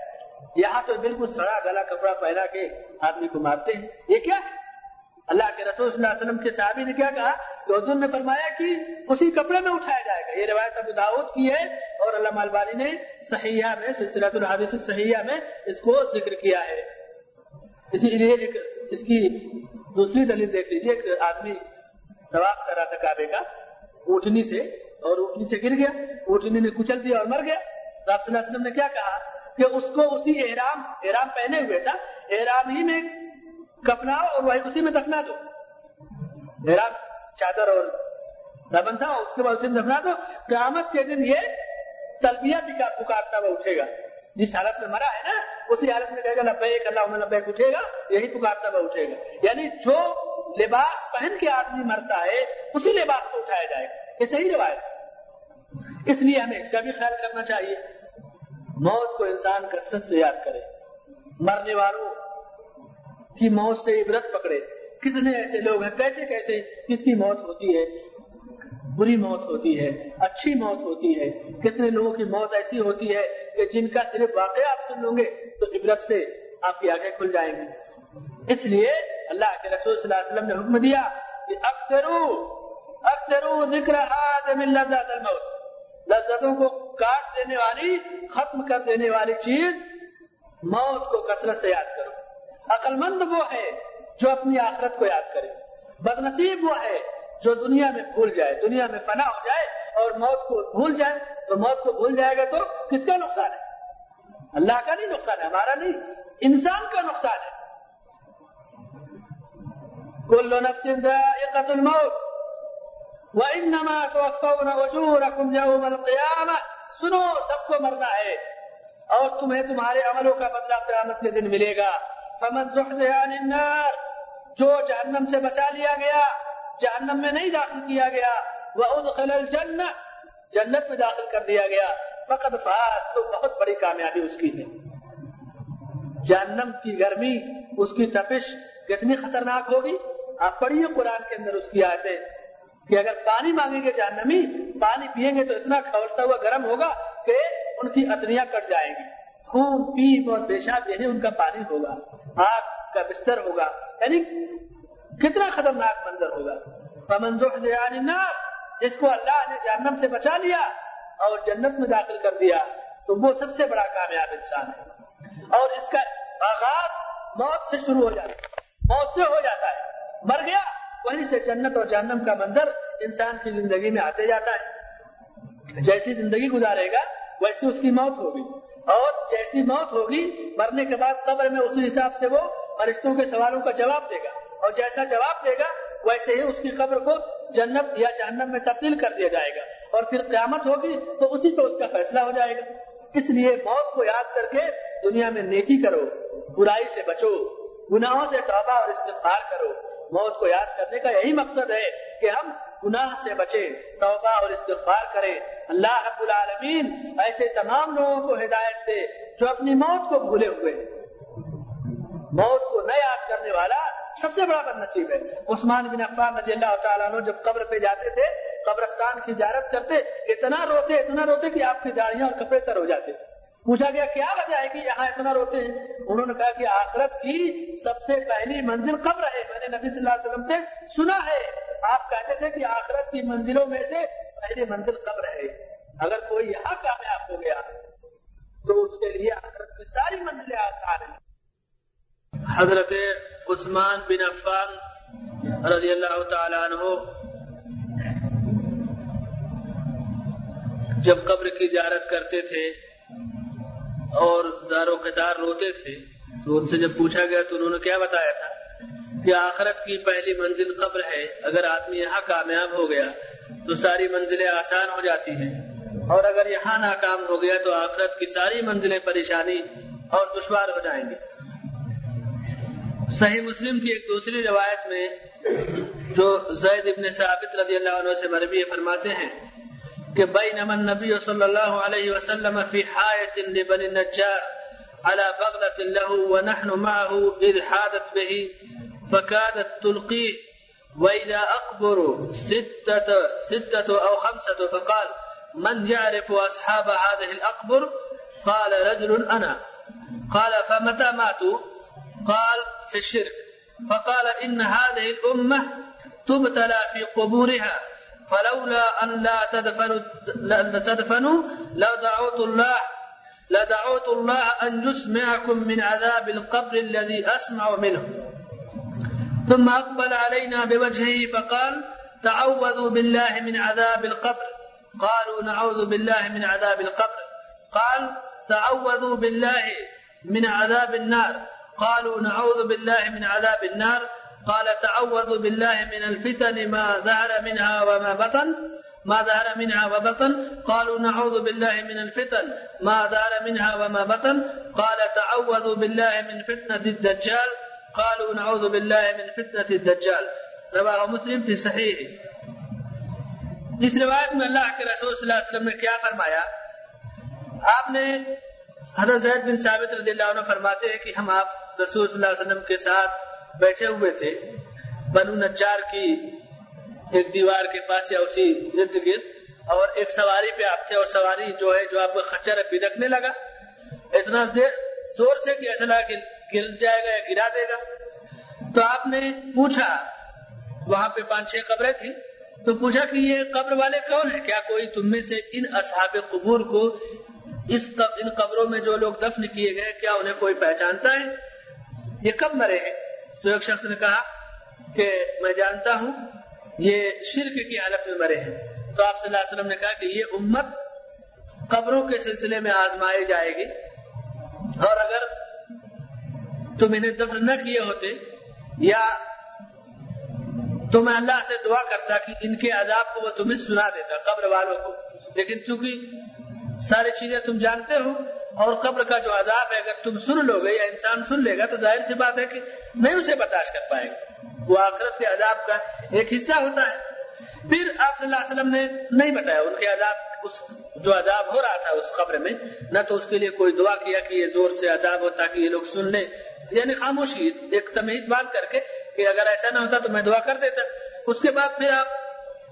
یہاں تو بالکل سڑا گلا کپڑا پہنا کے آدمی کو مارتے ہیں۔ یہ کیا ہے؟ اللہ کے رسول صلی اللہ علیہ وسلم کے صحابی نے کیا کہا کہ حضور نے فرمایا کہ اسی کپڑے میں اٹھایا جائے گا۔ یہ روایت ابو داود کی ہے اور علامہ البانی نے صحیحہ میں سلسلہ الحادث صحیحہ میں اس کو ذکر کیا ہے۔ اسی لیے اس کی دوسری دلیل دیکھ لیجیے ایک آدمی طواف کر رہا تھا کعبے کا اونٹنی سے اور اونٹنی سے گر گیا۔ اونٹنی نے کچل دیا اور مر گیا۔ تو آپ صلی اللہ علیہ وسلم نے کیا کہا کہ اس کو اسی احرام احرام پہنے ہوئے تھا۔ احرام ہی میں کپناؤ اور وہی اسی میں دفنا دو۔ احرام چادر اور ربن تھا، اس کے بعد اسی میں دفنا دو۔ قیامت کے دن یہ تلبیہ بھی پکارتا ہوا اٹھے گا۔ جس حالت میں مرا ہے نا، اسی حالت میں کہے گا، لبیک اللہ لبیک اٹھے گا، یہی پکارتا ہوا اٹھے گا۔ یعنی جو لباس پہن کے آدمی مرتا ہے، اسی لباس کو اٹھایا جائے گا۔ یہ صحیح روایت اس لیے ہمیں اس کا بھی خیال کرنا چاہیے۔ موت کو انسان کثرت سے یاد کرے۔ مرنے والوں کی موت سے عبرت پکڑے۔ کتنے ایسے لوگ ہیں کیسے کیسے؟ کس کی موت ہوتی ہے؟ بری موت ہوتی ہے، اچھی موت ہوتی ہے۔ کتنے لوگوں کی موت ایسی ہوتی ہے کہ جن کا صرف واقعہ آپ سن لوں گے تو عبرت سے آپ کی آنکھیں کھل جائیں گی۔ اس لیے اللہ کے رسول صلی اللہ علیہ وسلم نے حکم دیا کہ اکثرو اکثرو ذکر لذات الموت۔ لذتوں کو کاٹ دینے والی، ختم کر دینے والی چیز موت کو کثرت سے یاد کرو۔ عقل مند وہ ہے جو اپنی آخرت کو یاد کرے۔ بد نصیب وہ ہے جو دنیا میں بھول جائے، دنیا میں فنا ہو جائے اور موت کو بھول جائے۔ تو موت کو بھول جائے گا تو کس کا نقصان ہے؟ اللہ کا نہیں نقصان ہے، ہمارا نہیں، انسان کا نقصان ہے۔ کل نفس ذائقة الموت، وإنما توفون أجوركم يوم القيامة۔ سنو، سب کو مرنا ہے اور تمہیں تمہارے عملوں کا بدلہ قیامت کے دن ملے گا۔ فمن زحزح عن النار، جو جہنم سے بچا لیا گیا، جہنم میں نہیں داخل کیا گیا وادخل الجنہ جنت میں داخل کر دیا گیا۔ فقد فاز، تو بہت بڑی کامیابی اس کی ہے۔ جہنم کی گرمی، اس کی تپش کتنی خطرناک ہوگی؟ آپ پڑھیے قرآن کے اندر اس کی آیتیں۔ کہ اگر پانی مانگیں گے جہنمی، پانی پیئیں گے تو اتنا کھولتا ہوا گرم ہوگا کہ ان کی اتنیاں کٹ جائیں گی۔ خون، پیپ اور پیشاب، یہی ان کا پانی ہوگا۔ آگ کا بستر ہوگا یعنی کتنا خطرناک منظر ہوگا۔ منظور جس کو اللہ نے جہنم سے بچا لیا اور جنت میں داخل کر دیا، تو وہ سب سے بڑا کامیاب انسان ہے۔ اور اس کا آغاز موت سے شروع ہو جاتا ہے۔ موت سے ہو جاتا ہے۔ مر گیا، وہیں سے جنت اور جہنم کا منظر انسان کی زندگی میں آتے جاتا ہے۔ جیسی زندگی گزارے گا، ویسی اس کی موت ہوگی۔ اور جیسی موت ہوگی، مرنے کے بعد قبر میں اسی حساب سے وہ فرشتوں کے سوالوں کا جواب دے گا۔ اور جیسا جواب دے گا، ویسے ہی اس کی قبر کو جنت یا جہنم میں تبدیل کر دیا جائے گا۔ اور پھر قیامت ہوگی تو اسی پہ اس کا فیصلہ ہو جائے گا۔ اس لیے موت کو یاد کر کے دنیا میں نیکی کرو، برائی سے بچو، گناہوں سے توبہ اور استغفار کرو۔ موت کو یاد کرنے کا یہی مقصد ہے کہ ہم گناہ سے بچے، توبہ اور استغفار کرے۔ اللہ رب العالمین ایسے تمام لوگوں کو ہدایت دے جو اپنی موت کو بھولے ہوئے۔ موت کو نہ یاد کرنے والا سب سے بڑا بد نصیب ہے۔ عثمان بن عفان رضی اللہ تعالیٰ عنہ جب قبر پہ جاتے تھے، قبرستان کی زیارت کرتے، اتنا روتے اتنا روتے کہ آپ کی داڑیاں اور کپڑے تر ہو جاتے۔ پوچھا گیا، کیا وجہ ہے کہ یہاں اتنا روتے؟ ہیں انہوں نے کہا کہ آخرت کی سب سے پہلی منزل قبر ہے۔ میں نے نبی صلی اللہ علیہ وسلم سے سنا ہے۔ آپ کہتے تھے کہ آخرت کی منزلوں میں سے پہلی منزل قبر ہے۔ اگر کوئی یہاں کامیاب ہو گیا تو اس کے لیے آخرت کی ساری منزلیں آسان ہیں۔ حضرت عثمان بن عفان رضی اللہ تعالیٰ عنہ جب قبر کی زیارت کرتے تھے اور زارو قطار روتے تھے تو ان سے جب پوچھا گیا تو انہوں نے کیا بتایا تھا؟ کہ آخرت کی پہلی منزل قبر ہے، اگر آدمی یہاں کامیاب ہو گیا تو ساری منزلیں آسان ہو جاتی ہیں۔ اور اگر یہاں ناکام ہو گیا تو آخرت کی ساری منزلیں پریشانی اور دشوار ہو جائیں گی۔ صحیح مسلم کی ایک دوسری روایت میں جو زید ابن ثابت رضی اللہ عنہ سے مربی فرماتے ہیں کہ بینما النبی صلی اللہ علیہ وسلم فی حایت لبن النجار على بغلة له ونحن معه إذ حادت به فكادت تلقيه وإذا أقبر ستة, ستة أو خمسة فقال من يعرف أصحاب هذه الأقبر؟ قال رجل أنا. قال فمتى ماتوا؟ قال في الشرك. فقال إن هذه الأمة تبتلى في قبورها فلولا أن لا تدفنوا لا تدفنوا لدعوت الله لدعوت الله أن يسمعكم من عذاب القبر الذي أسمع منه. ثم أقبل علينا بوجهه فقال، تعوذوا بالله من عذاب القبر. قالوا، نعوذ بالله من عذاب القبر. قال، تعوذوا بالله من عذاب النار. قالوا، نعوذ بالله من عذاب النار. قال، تعوذوا بالله من الفتن، ما ظهر منها وما بطن. ما ظهر منها وبطن قالوا، نعوذ بالله من الفتن، ما ظهر منها وما بطن. قال، تعوذوا بالله من فتنة الدجال. قالوا نعوذ بالله من فتنة الدجال. رواه مسلم في صحيح اس روایت میں اللہ کے رسول صلی اللہ علیہ وسلم نے کیا فرمایا؟ آپ نے حضرت زید بن ثابت رضی اللہ عنہ فرماتے ہیں کہ ہم آپ رسول صلی اللہ علیہ وسلم کے ساتھ بیٹھے ہوئے تھے۔ بنو نجار کی ایک دیوار کے پاس یا اسی ارد گرد اور ایک سواری پہ آپ تھے اور سواری جو ہے جو آپ کا خچر پدکنے لگا۔ اتنا دیر زور سے کہ ایسا لگا کہ گر جائے گا یا گرا دے گا؟ تو آپ نے پوچھا، وہاں پہ پانچ چھ قبریں تھیں، تو پوچھا کہ یہ قبر والے کون ہیں؟ کیا کوئی تم میں سے ان اصحاب قبور کو اس ان قبروں میں جو لوگ دفن کیے گئے، کیا انہیں کوئی پہچانتا ہے؟ یہ کب مرے ہیں؟ تو ایک شخص نے کہا کہ میں جانتا ہوں، یہ شرک کی حالت میں مرے ہیں۔ تو آپ صلی اللہ علیہ وسلم نے کہا کہ یہ امت قبروں کے سلسلے میں آزمائی جائے گی۔ اور اگر تم انہیں دفن نہ کیے ہوتے، یا تو میں اللہ سے دعا کرتا کہ ان کے عذاب کو وہ تمہیں سنا دیتا، قبر والوں کو۔ لیکن چونکہ ساری چیزیں تم جانتے ہو اور قبر کا جو عذاب ہے، اگر تم سن لو گے یا انسان سن لے گا، تو ظاہر سی بات ہے کہ نہیں اسے برداشت کر پائے گا۔ وہ آخرت کے عذاب کا ایک حصہ ہوتا ہے۔ پھر آپ صلی اللہ علیہ وسلم نے نہیں بتایا ان کے عذاب اس جو عذاب ہو رہا تھا اس قبر میں، نہ تو اس کے لیے کوئی دعا کیا کہ یہ زور سے عذاب ہو تاکہ یہ لوگ سن لیں۔ یعنی خاموشی، ایک تمہید بات کر کے کہ اگر ایسا نہ ہوتا تو میں دعا کر دیتا۔ اس کے بعد پھر آپ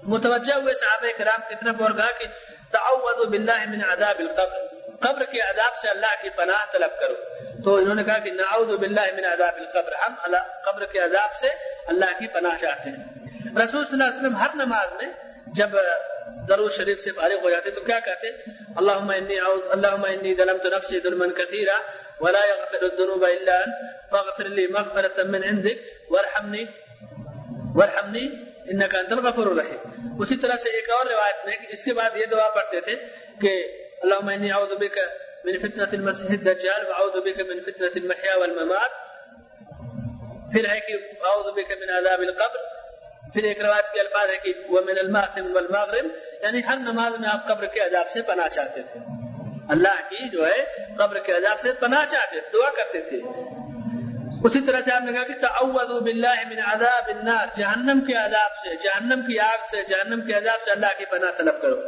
متوجہ ہوئے صحابہ کرام کی طرف اور کہا کہ تعوذ باللہ من عذاب القبر۔ قبر کے عذاب سے اللہ کی پناہ طلب کرو۔ تو انہوں نے کہا کہ نعوذ باللہ من عذاب القبر۔ ہم قبر کے عذاب سے اللہ کی پناہ چاہتے ہیں۔ رسول صلی اللہ علیہ وسلم ہر نماز میں جب درود شریف سے فارغ ہو جاتے تو کیا کہتے؟ اللہم انی اعوذ اللہم انی ظلمت نفسی ظلما کثیرا ولا يغفر الذنوب الا انت فاغفر لي مغفرة من عندك وارحمني وارحمني انك انت الغفور الرحیم۔ اسی طرح سے ایک اور روایت میں اس کے بعد یہ دعا پڑھتے تھے کہ اللهم اني اعوذ بك من فتنة المسيح الدجال واعوذ بك من فتنة المحيا والممات۔ پھر ہے کہ اعوذ بك من عذاب القبر۔ پھر ایک روایت کے الفاظ ہے کہ ومن الماثم والمغرب یعنی ہر نماز میں آپ قبر کے عذاب سے پناہ چاہتے تھے۔ اللہ کی جو ہے قبر کے عذاب سے پناہ چاہتے تھے دعا کرتے تھے۔ اسی طرح سے آپ نے کہا کہ تعوذوا باللہ من عذاب النار، جہنم کے عذاب سے، جہنم کی آگ سے، جہنم کے عذاب سے اللہ کی پناہ طلب کرو۔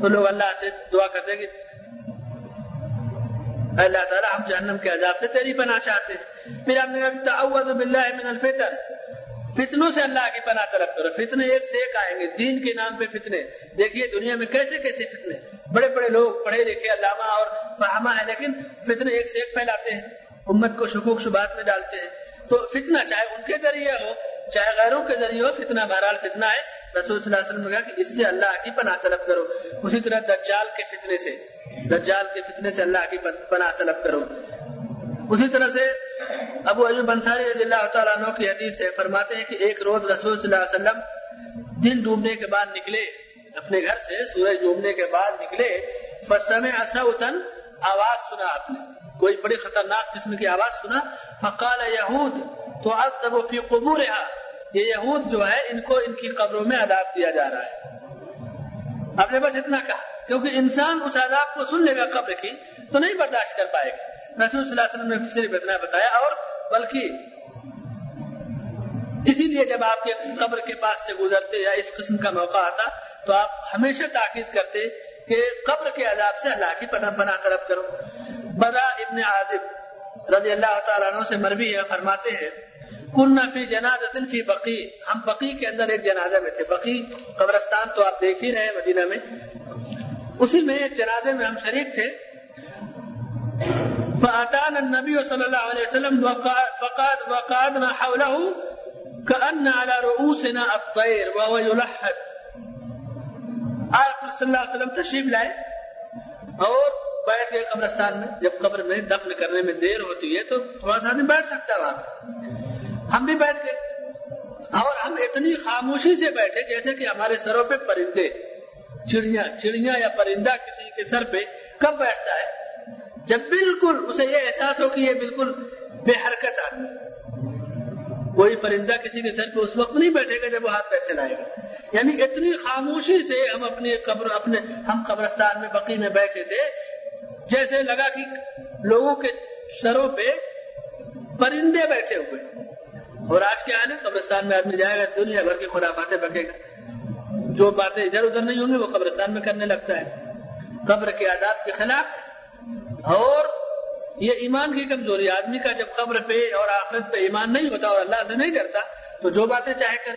تو لوگ اللہ سے دعا کرتے کہ اللہ تعالیٰ، ہم جہنم کے عذاب سے تیری پناہ چاہتے ہیں۔ پھر آپ نے کہا کہ تعوذ باللہ من الفتن فتنوں سے اللہ کی پناہ طلب کرو۔ فتنے ایک سے ایک آئیں گے۔ دین کے نام پہ فتنے۔ دیکھیے دنیا میں کیسے کیسے فتنے۔ بڑے بڑے لوگ پڑھے لکھے علامہ اور فہما ہے لیکن فتنے ایک سے ایک پھیلاتے ہیں۔ امت کو شکوک شبات میں ڈالتے ہیں۔ تو فتنہ چاہے ان کے ذریعے ہو، چاہے غیروں کے ذریعے ہو، فتنہ بہرحال فتنہ ہے۔ رسول صلی اللہ علیہ وسلم نے کہا کہ اس سے اللہ کی پناہ طلب کرو۔ اسی طرح دجال کے فتنے سے، دجال کے فتنے سے اللہ کی پناہ طلب کرو۔ اسی طرح سے ابو ایوب انصاری رضی اللہ تعالیٰ عنہ کی حدیث سے فرماتے ہیں کہ ایک روز رسول صلی اللہ علیہ وسلم دن ڈوبنے کے بعد نکلے، اپنے گھر سے سورج ڈوبنے کے بعد نکلے، فسمع صوتا آواز سنا آپ نے۔ کوئی بڑی خطرناک قسم کی آواز سنا۔ فقال یہود تو عذب فی قبورها یہ یہود جو ہے، ان کو ان کی قبروں میں عذاب دیا جا رہا ہے۔ آپ نے بس اتنا کہا، کیونکہ انسان اس عذاب کو سن لے گا قبر کی، تو نہیں برداشت کر پائے گا۔ رسول صلی اللہ علیہ وسلم نے صرف اتنا بتایا اور بلکہ اسی لیے جب آپ کے قبر کے پاس سے گزرتے یا اس قسم کا موقع آتا تو آپ ہمیشہ تاکید کرتے کہ قبر کے عذاب سے اللہ کی پناہ پناہ طلب کرو۔ برا ابن عازب رضی اللہ تعالیٰ عنہ سے مروی ہے، فرماتے ہیں کنہ فی جنازت فی بقی ہم بقی کے اندر ایک جنازہ میں تھے۔ بقی قبرستان تو آپ دیکھ ہی رہے مدینہ میں۔ اسی میں ایک جنازے میں ہم شریک تھے۔ فاتانا النبي صلى الله عليه وسلم فقاد وقعدنا حوله كأن على رؤوسنا الطير وهو يلحد. آپ صلی اللہ علیہ وسلم تشریف لائے اور بیٹھ گئے قبرستان میں۔ جب قبر میں دفن کرنے میں دیر ہوتی ہے تو تھوڑا سا آدمی بیٹھ سکتا ہے وہاں ہم بھی بیٹھ گئے۔ اور ہم اتنی خاموشی سے بیٹھے جیسے کہ ہمارے سروں پہ پرندے، چڑیا چڑیا یا پرندہ کسی کے سر پہ کب بیٹھتا ہے؟ جب بالکل اسے یہ احساس ہو کہ یہ بالکل بے حرکت آدمی کوئی پرندہ کسی کے سر پہ اس وقت نہیں بیٹھے گا جب وہ ہاتھ پیر چلائے گا۔ یعنی اتنی خاموشی سے ہم اپنی قبر اپنے ہم قبرستان میں بقی میں بیٹھے تھے، جیسے لگا کہ لوگوں کے سروں پہ پرندے بیٹھے ہوئے۔ اور آج کیا حال ہے قبرستان میں آدمی جائے گا، دنیا بھر کی خرافاتیں بکے گا۔ جو باتیں ادھر ادھر نہیں ہوں گی، وہ قبرستان میں کرنے لگتا ہے۔ قبر کے آداب کے خلاف اور یہ ایمان کی کمزوری، آدمی کا جب قبر پہ اور آخرت پہ ایمان نہیں ہوتا اور اللہ سے نہیں ڈرتا، تو جو باتیں چاہے کر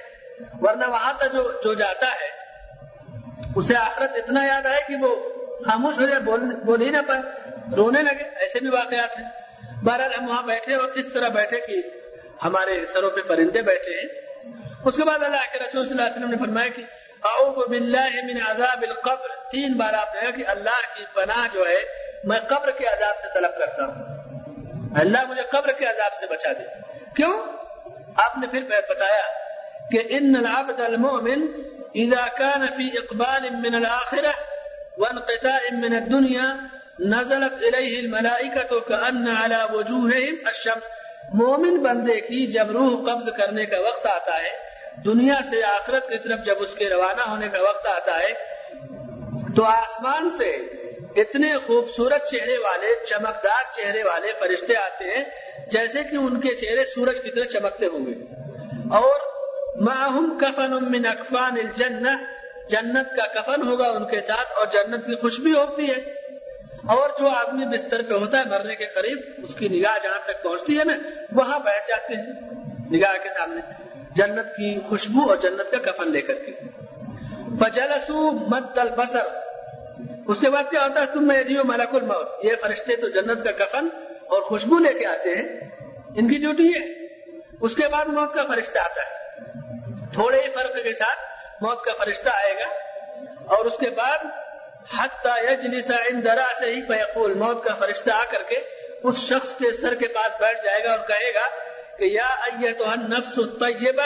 ورنہ وہاں تک جو جو جاتا ہے، اسے آخرت اتنا یاد آئے کہ وہ خاموش ہو جائے بول ہی نہ پائے، رونے لگے۔ ایسے بھی واقعات ہیں۔ بہرحال ہم وہاں بیٹھے اور اس طرح بیٹھے کہ ہمارے سروں پہ پرندے بیٹھے ہیں۔ اس کے بعد اللہ کے رسول صلی اللہ علیہ وسلم نے فرمایا کہ اعوذ باللہ من عذاب القبر۔ تین بار آپ نے کہا کہ اللہ کی پناہ جو ہے، میں قبر کے عذاب سے طلب کرتا ہوں۔ اللہ مجھے قبر کے عذاب سے بچا دے۔ کیوں؟ آپ نے پھر بتایا کہ ان العبد المؤمن اذا كان في اقبال من الاخره وانقطاع من الدنيا نزلت اليه الملائكه كان على وجوههم الشمس۔ مومن بندے کی جب روح قبض کرنے کا وقت آتا ہے دنیا سے آخرت کی طرف جب اس کے روانہ ہونے کا وقت آتا ہے، تو آسمان سے اتنے خوبصورت چہرے والے، چمکدار چہرے والے فرشتے آتے ہیں، جیسے کہ ان کے چہرے سورج کی طرح چمکتے ہوں گے۔ اور معہم کفن من اکفان الجنہ، جنت کا کفن ہوگا ان کے ساتھ اور جنت کی خوشبی ہوتی ہے۔ اور جو آدمی بستر پہ ہوتا ہے مرنے کے قریب، اس کی نگاہ جہاں تک پہنچتی ہے نا، وہاں بیٹھ جاتے ہیں نگاہ کے سامنے۔ جنت کی خوشبو اور جنت کا کفن لے کر کے۔ فجلسو مد البصر۔ اس کے بعد کیا ہوتا ہے؟ تم میں جیو ملک الموت۔ یہ فرشتے تو جنت کا کفن اور خوشبو لے کے آتے ہیں۔ ان کی ڈیوٹی ہے۔ اس کے بعد موت کا فرشتہ آتا ہے۔ تھوڑے ہی فرق کے ساتھ موت کا فرشتہ آئے گا۔ اور اس کے بعد حتی یجلس سے ہی فیقول موت کا فرشتہ آ کر کے اس شخص کے سر کے پاس بیٹھ جائے گا اور کہے گا کہ یا ایتها النفس الطیبہ،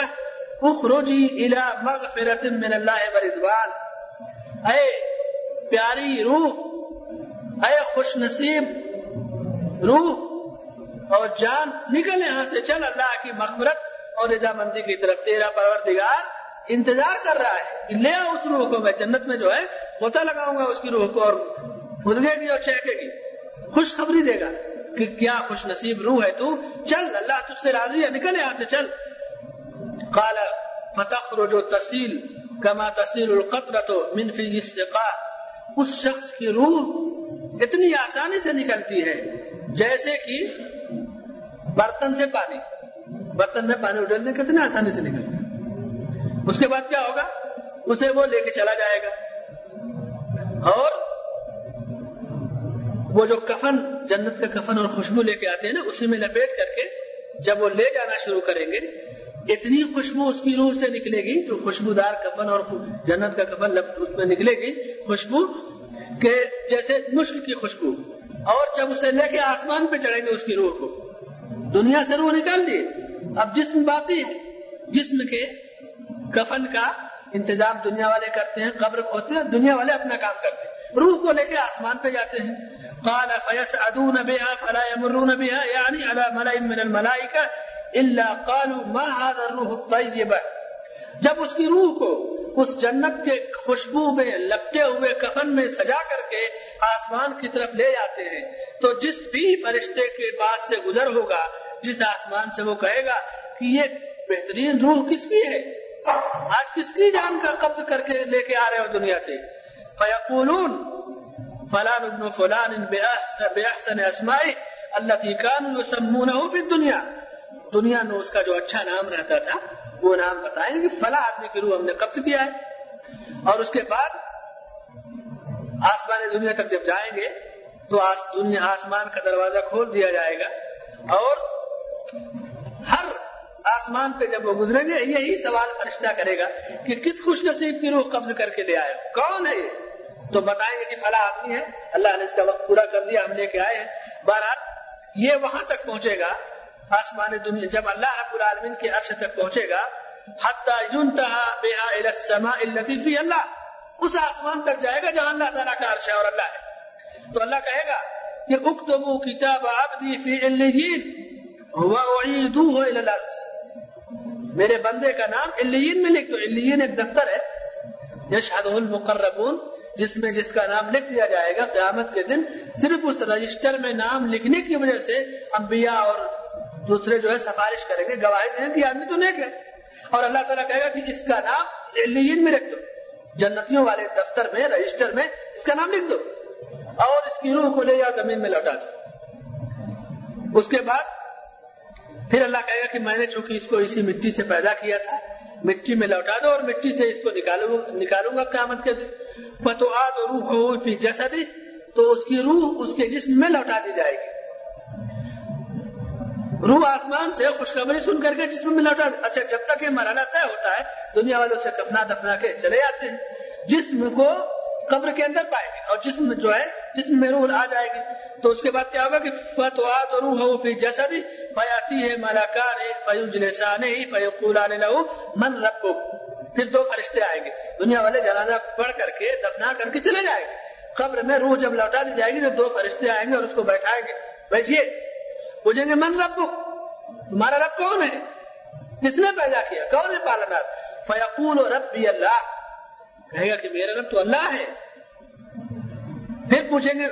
اخرجی الى مغفرت من اللہ ورضوان اے پیاری روح، اے خوش نصیب روح، اور جان، نکل یہاں سے، چل اللہ کی مغفرت اور رضامندی کی طرف۔ تیرا پروردگار انتظار کر رہا ہے لے آؤ اس روح کو، میں جنت میں جو ہے غوطہ لگاؤں گا اس کی روح کو اور خدگے گی اور چہکے گی خوشخبری دے گا۔ کہ کیا خوش نصیب روح ہے تو؟ چل، اللہ تجھ سے راضی ہے، نکل یہاں سے، چل۔ قال، فتخرج تسیل کما تسیل القطرۃ من فی السقاء۔ اس شخص کی روح اتنی آسانی سے نکلتی ہے جیسے کہ برتن سے پانی۔ برتن میں پانی اڈلنے کتنے آسانی سے نکلتا ہے۔ اس کے بعد کیا ہوگا؟ اسے وہ لے کے چلا جائے گا۔ وہ جو کفن جنت کا کفن اور خوشبو لے کے آتے ہیں نا، اسی میں لپیٹ کر کے جب وہ لے جانا شروع کریں گے، اتنی خوشبو اس کی روح سے نکلے گی جو خوشبودار کفن اور جنت کا کفن اس میں نکلے گی، خوشبو کہ جیسے مشک کی خوشبو۔ اور جب اسے لے کے آسمان پہ چڑھیں گے اس کی روح کو۔ دنیا سے روح نکال دی۔ اب جسم باقی ہے۔ جسم کے کفن کا انتظام دنیا والے کرتے ہیں، قبر ہوتے ہیں، دنیا والے اپنا کام کرتے ہیں۔ روح کو لے کے آسمان پہ جاتے ہیں۔ قال فيسعدون بها فلا يمرون بها یعنی يعني على ملائ من الملائكه الا قالوا ما هذا الروح الطيبه جب اس کی روح کو اس جنت کے خوشبو میں، لپٹے ہوئے کفن میں سجا کر کے آسمان کی طرف لے جاتے ہیں، تو جس بھی فرشتے کے پاس سے گزر ہوگا، جس آسمان سے وہ کہے گا کہ یہ بہترین روح کس کی ہے؟ آج کس کی جان کا قبض کر کے لے کے آ رہے ہو دنیا سے؟ فیقولون، فلان ابن فلان بأحسن اسمائی اللہ كانوا يسمونه في الدنيا. دنیا میں اس کا جو اچھا نام رہتا تھا، وہ نام بتائیں کہ فلاں آدمی کی روح ہم نے قبض کیا ہے۔ اور اس کے بعد آسمان دنیا تک جب جائیں گے، تو آس دنیا آسمان کا دروازہ کھول دیا جائے گا۔ اور ہر آسمان پہ جب وہ گزریں گے، یہی سوال فرشتہ کرے گا کہ کس خوش نصیب کی روح قبض کر کے لے آئے کون ہے یہ؟ تو بتائیں گے کہ فلاں آدمی ہے۔ اللہ نے اس کا وقت پورا کر دیا، ہم لے کے آئے ہیں۔ بہرحال، یہ وہاں تک پہنچے گا، آسمان دنیا، جب اللہ رب العالمین کے عرش تک پہنچے گا فی اللہ۔ اس آسمان تک جائے گا جہاں اللہ تعالیٰ کا عرش ہے اور اللہ ہے۔ تو اللہ کہے گا کہ اکتبو کتاب عبدی فی علیین وَأُعِيدُوهُ إِلَى الْأَرْضِ میرے بندے کا نام علیین میں لکھ تو علیین ایک دفتر ہے۔ یشہدہ المقربون۔ جس میں جس کا نام لکھ دیا جائے گا قیامت کے دن، صرف اس رجسٹر میں نام لکھنے کی وجہ سے انبیاء اور دوسرے جو ہے سفارش کریں گے، گواہی دیں کہ آدمی تو نیک ہے۔ اور اللہ تعالیٰ کہے گا کہ اس کا نام علیین میں لکھ دو۔ جنتیوں والے دفتر میں، رجسٹر میں اس کا نام لکھ دو۔ اور اس کی روح کو لے یا زمین میں لوٹا دو۔ اس کے بعد پھر اللہ کہے گا کہ میں نے چونکہ اس کو اسی مٹی سے پیدا کیا تھا مٹی میں لوٹا دو اور مٹی سے اس کو نکالوں نکالوں گا قیامت کے دن۔ پتواد اور روح ہو جیسا دی تو اس کی روح اس کے جسم میں لوٹا دی جائے گی۔ روح آسمان سے خوشخبری سن کر کے جسم میں لوٹا دی اچھا جب تک یہ مرحلہ طے ہوتا ہے، دنیا والوں سے کفنا دفنا کے چلے جاتے ہیں۔ جسم کو قبر کے اندر پائے گی اور جسم جو ہے جسم میں روح آ جائے گی۔ تو اس کے بعد کیا ہوگا کہ فتوات اور روح ہو پھر جیسا دی فیاتی ہے ملاکار ہے فیوج فیقول لہو، من رب پھر دو فرشتے آئیں گے۔ دنیا والے جنازہ پڑھ کر کے، دفنا کر کے چلے جائیں گے۔ قبر میں روح جب لوٹا دی جائے گی تو دو فرشتے آئیں گے اور اس کو بیٹھائیں گے۔ بیٹھیے۔ پوچھیں گے، من رب تمہارا رب کون ہے؟ کس نے پیدا کیا؟ کون ہے پالنا فیقول رب بھی اللہ۔ کہے گا کہ میرا رب تو اللہ ہے۔ پھر پوچھیں گے،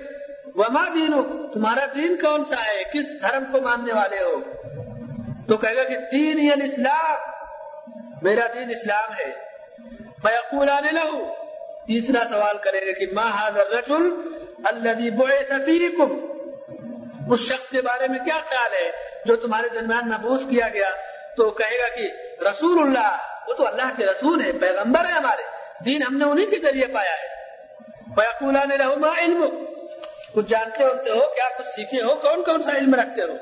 وما دین تمہارا دین کون سا ہے، کس دھرم کو ماننے والے ہو؟ تو کہے گا کہ دین اسلام میرا دین اسلام ہے۔ فیقول لہو۔ تیسرا سوال کرے گا کہ ما هذا الرجل الذي بعث فيكم اس شخص کے بارے میں کیا خیال ہے؟ جو تمہارے درمیان محبوس کیا گیا۔ تو کہے گا کہ رسول اللہ، وہ تو اللہ کے رسول ہے پیغمبر ہے ہمارے۔ دین ہم نے انہیں کے ذریعے پایا ہے۔ فیقولان له ما علم کچھ جانتے ہوتے ہو، کیا کچھ سیکھے ہو، کون کون سا علم رکھتے ہو؟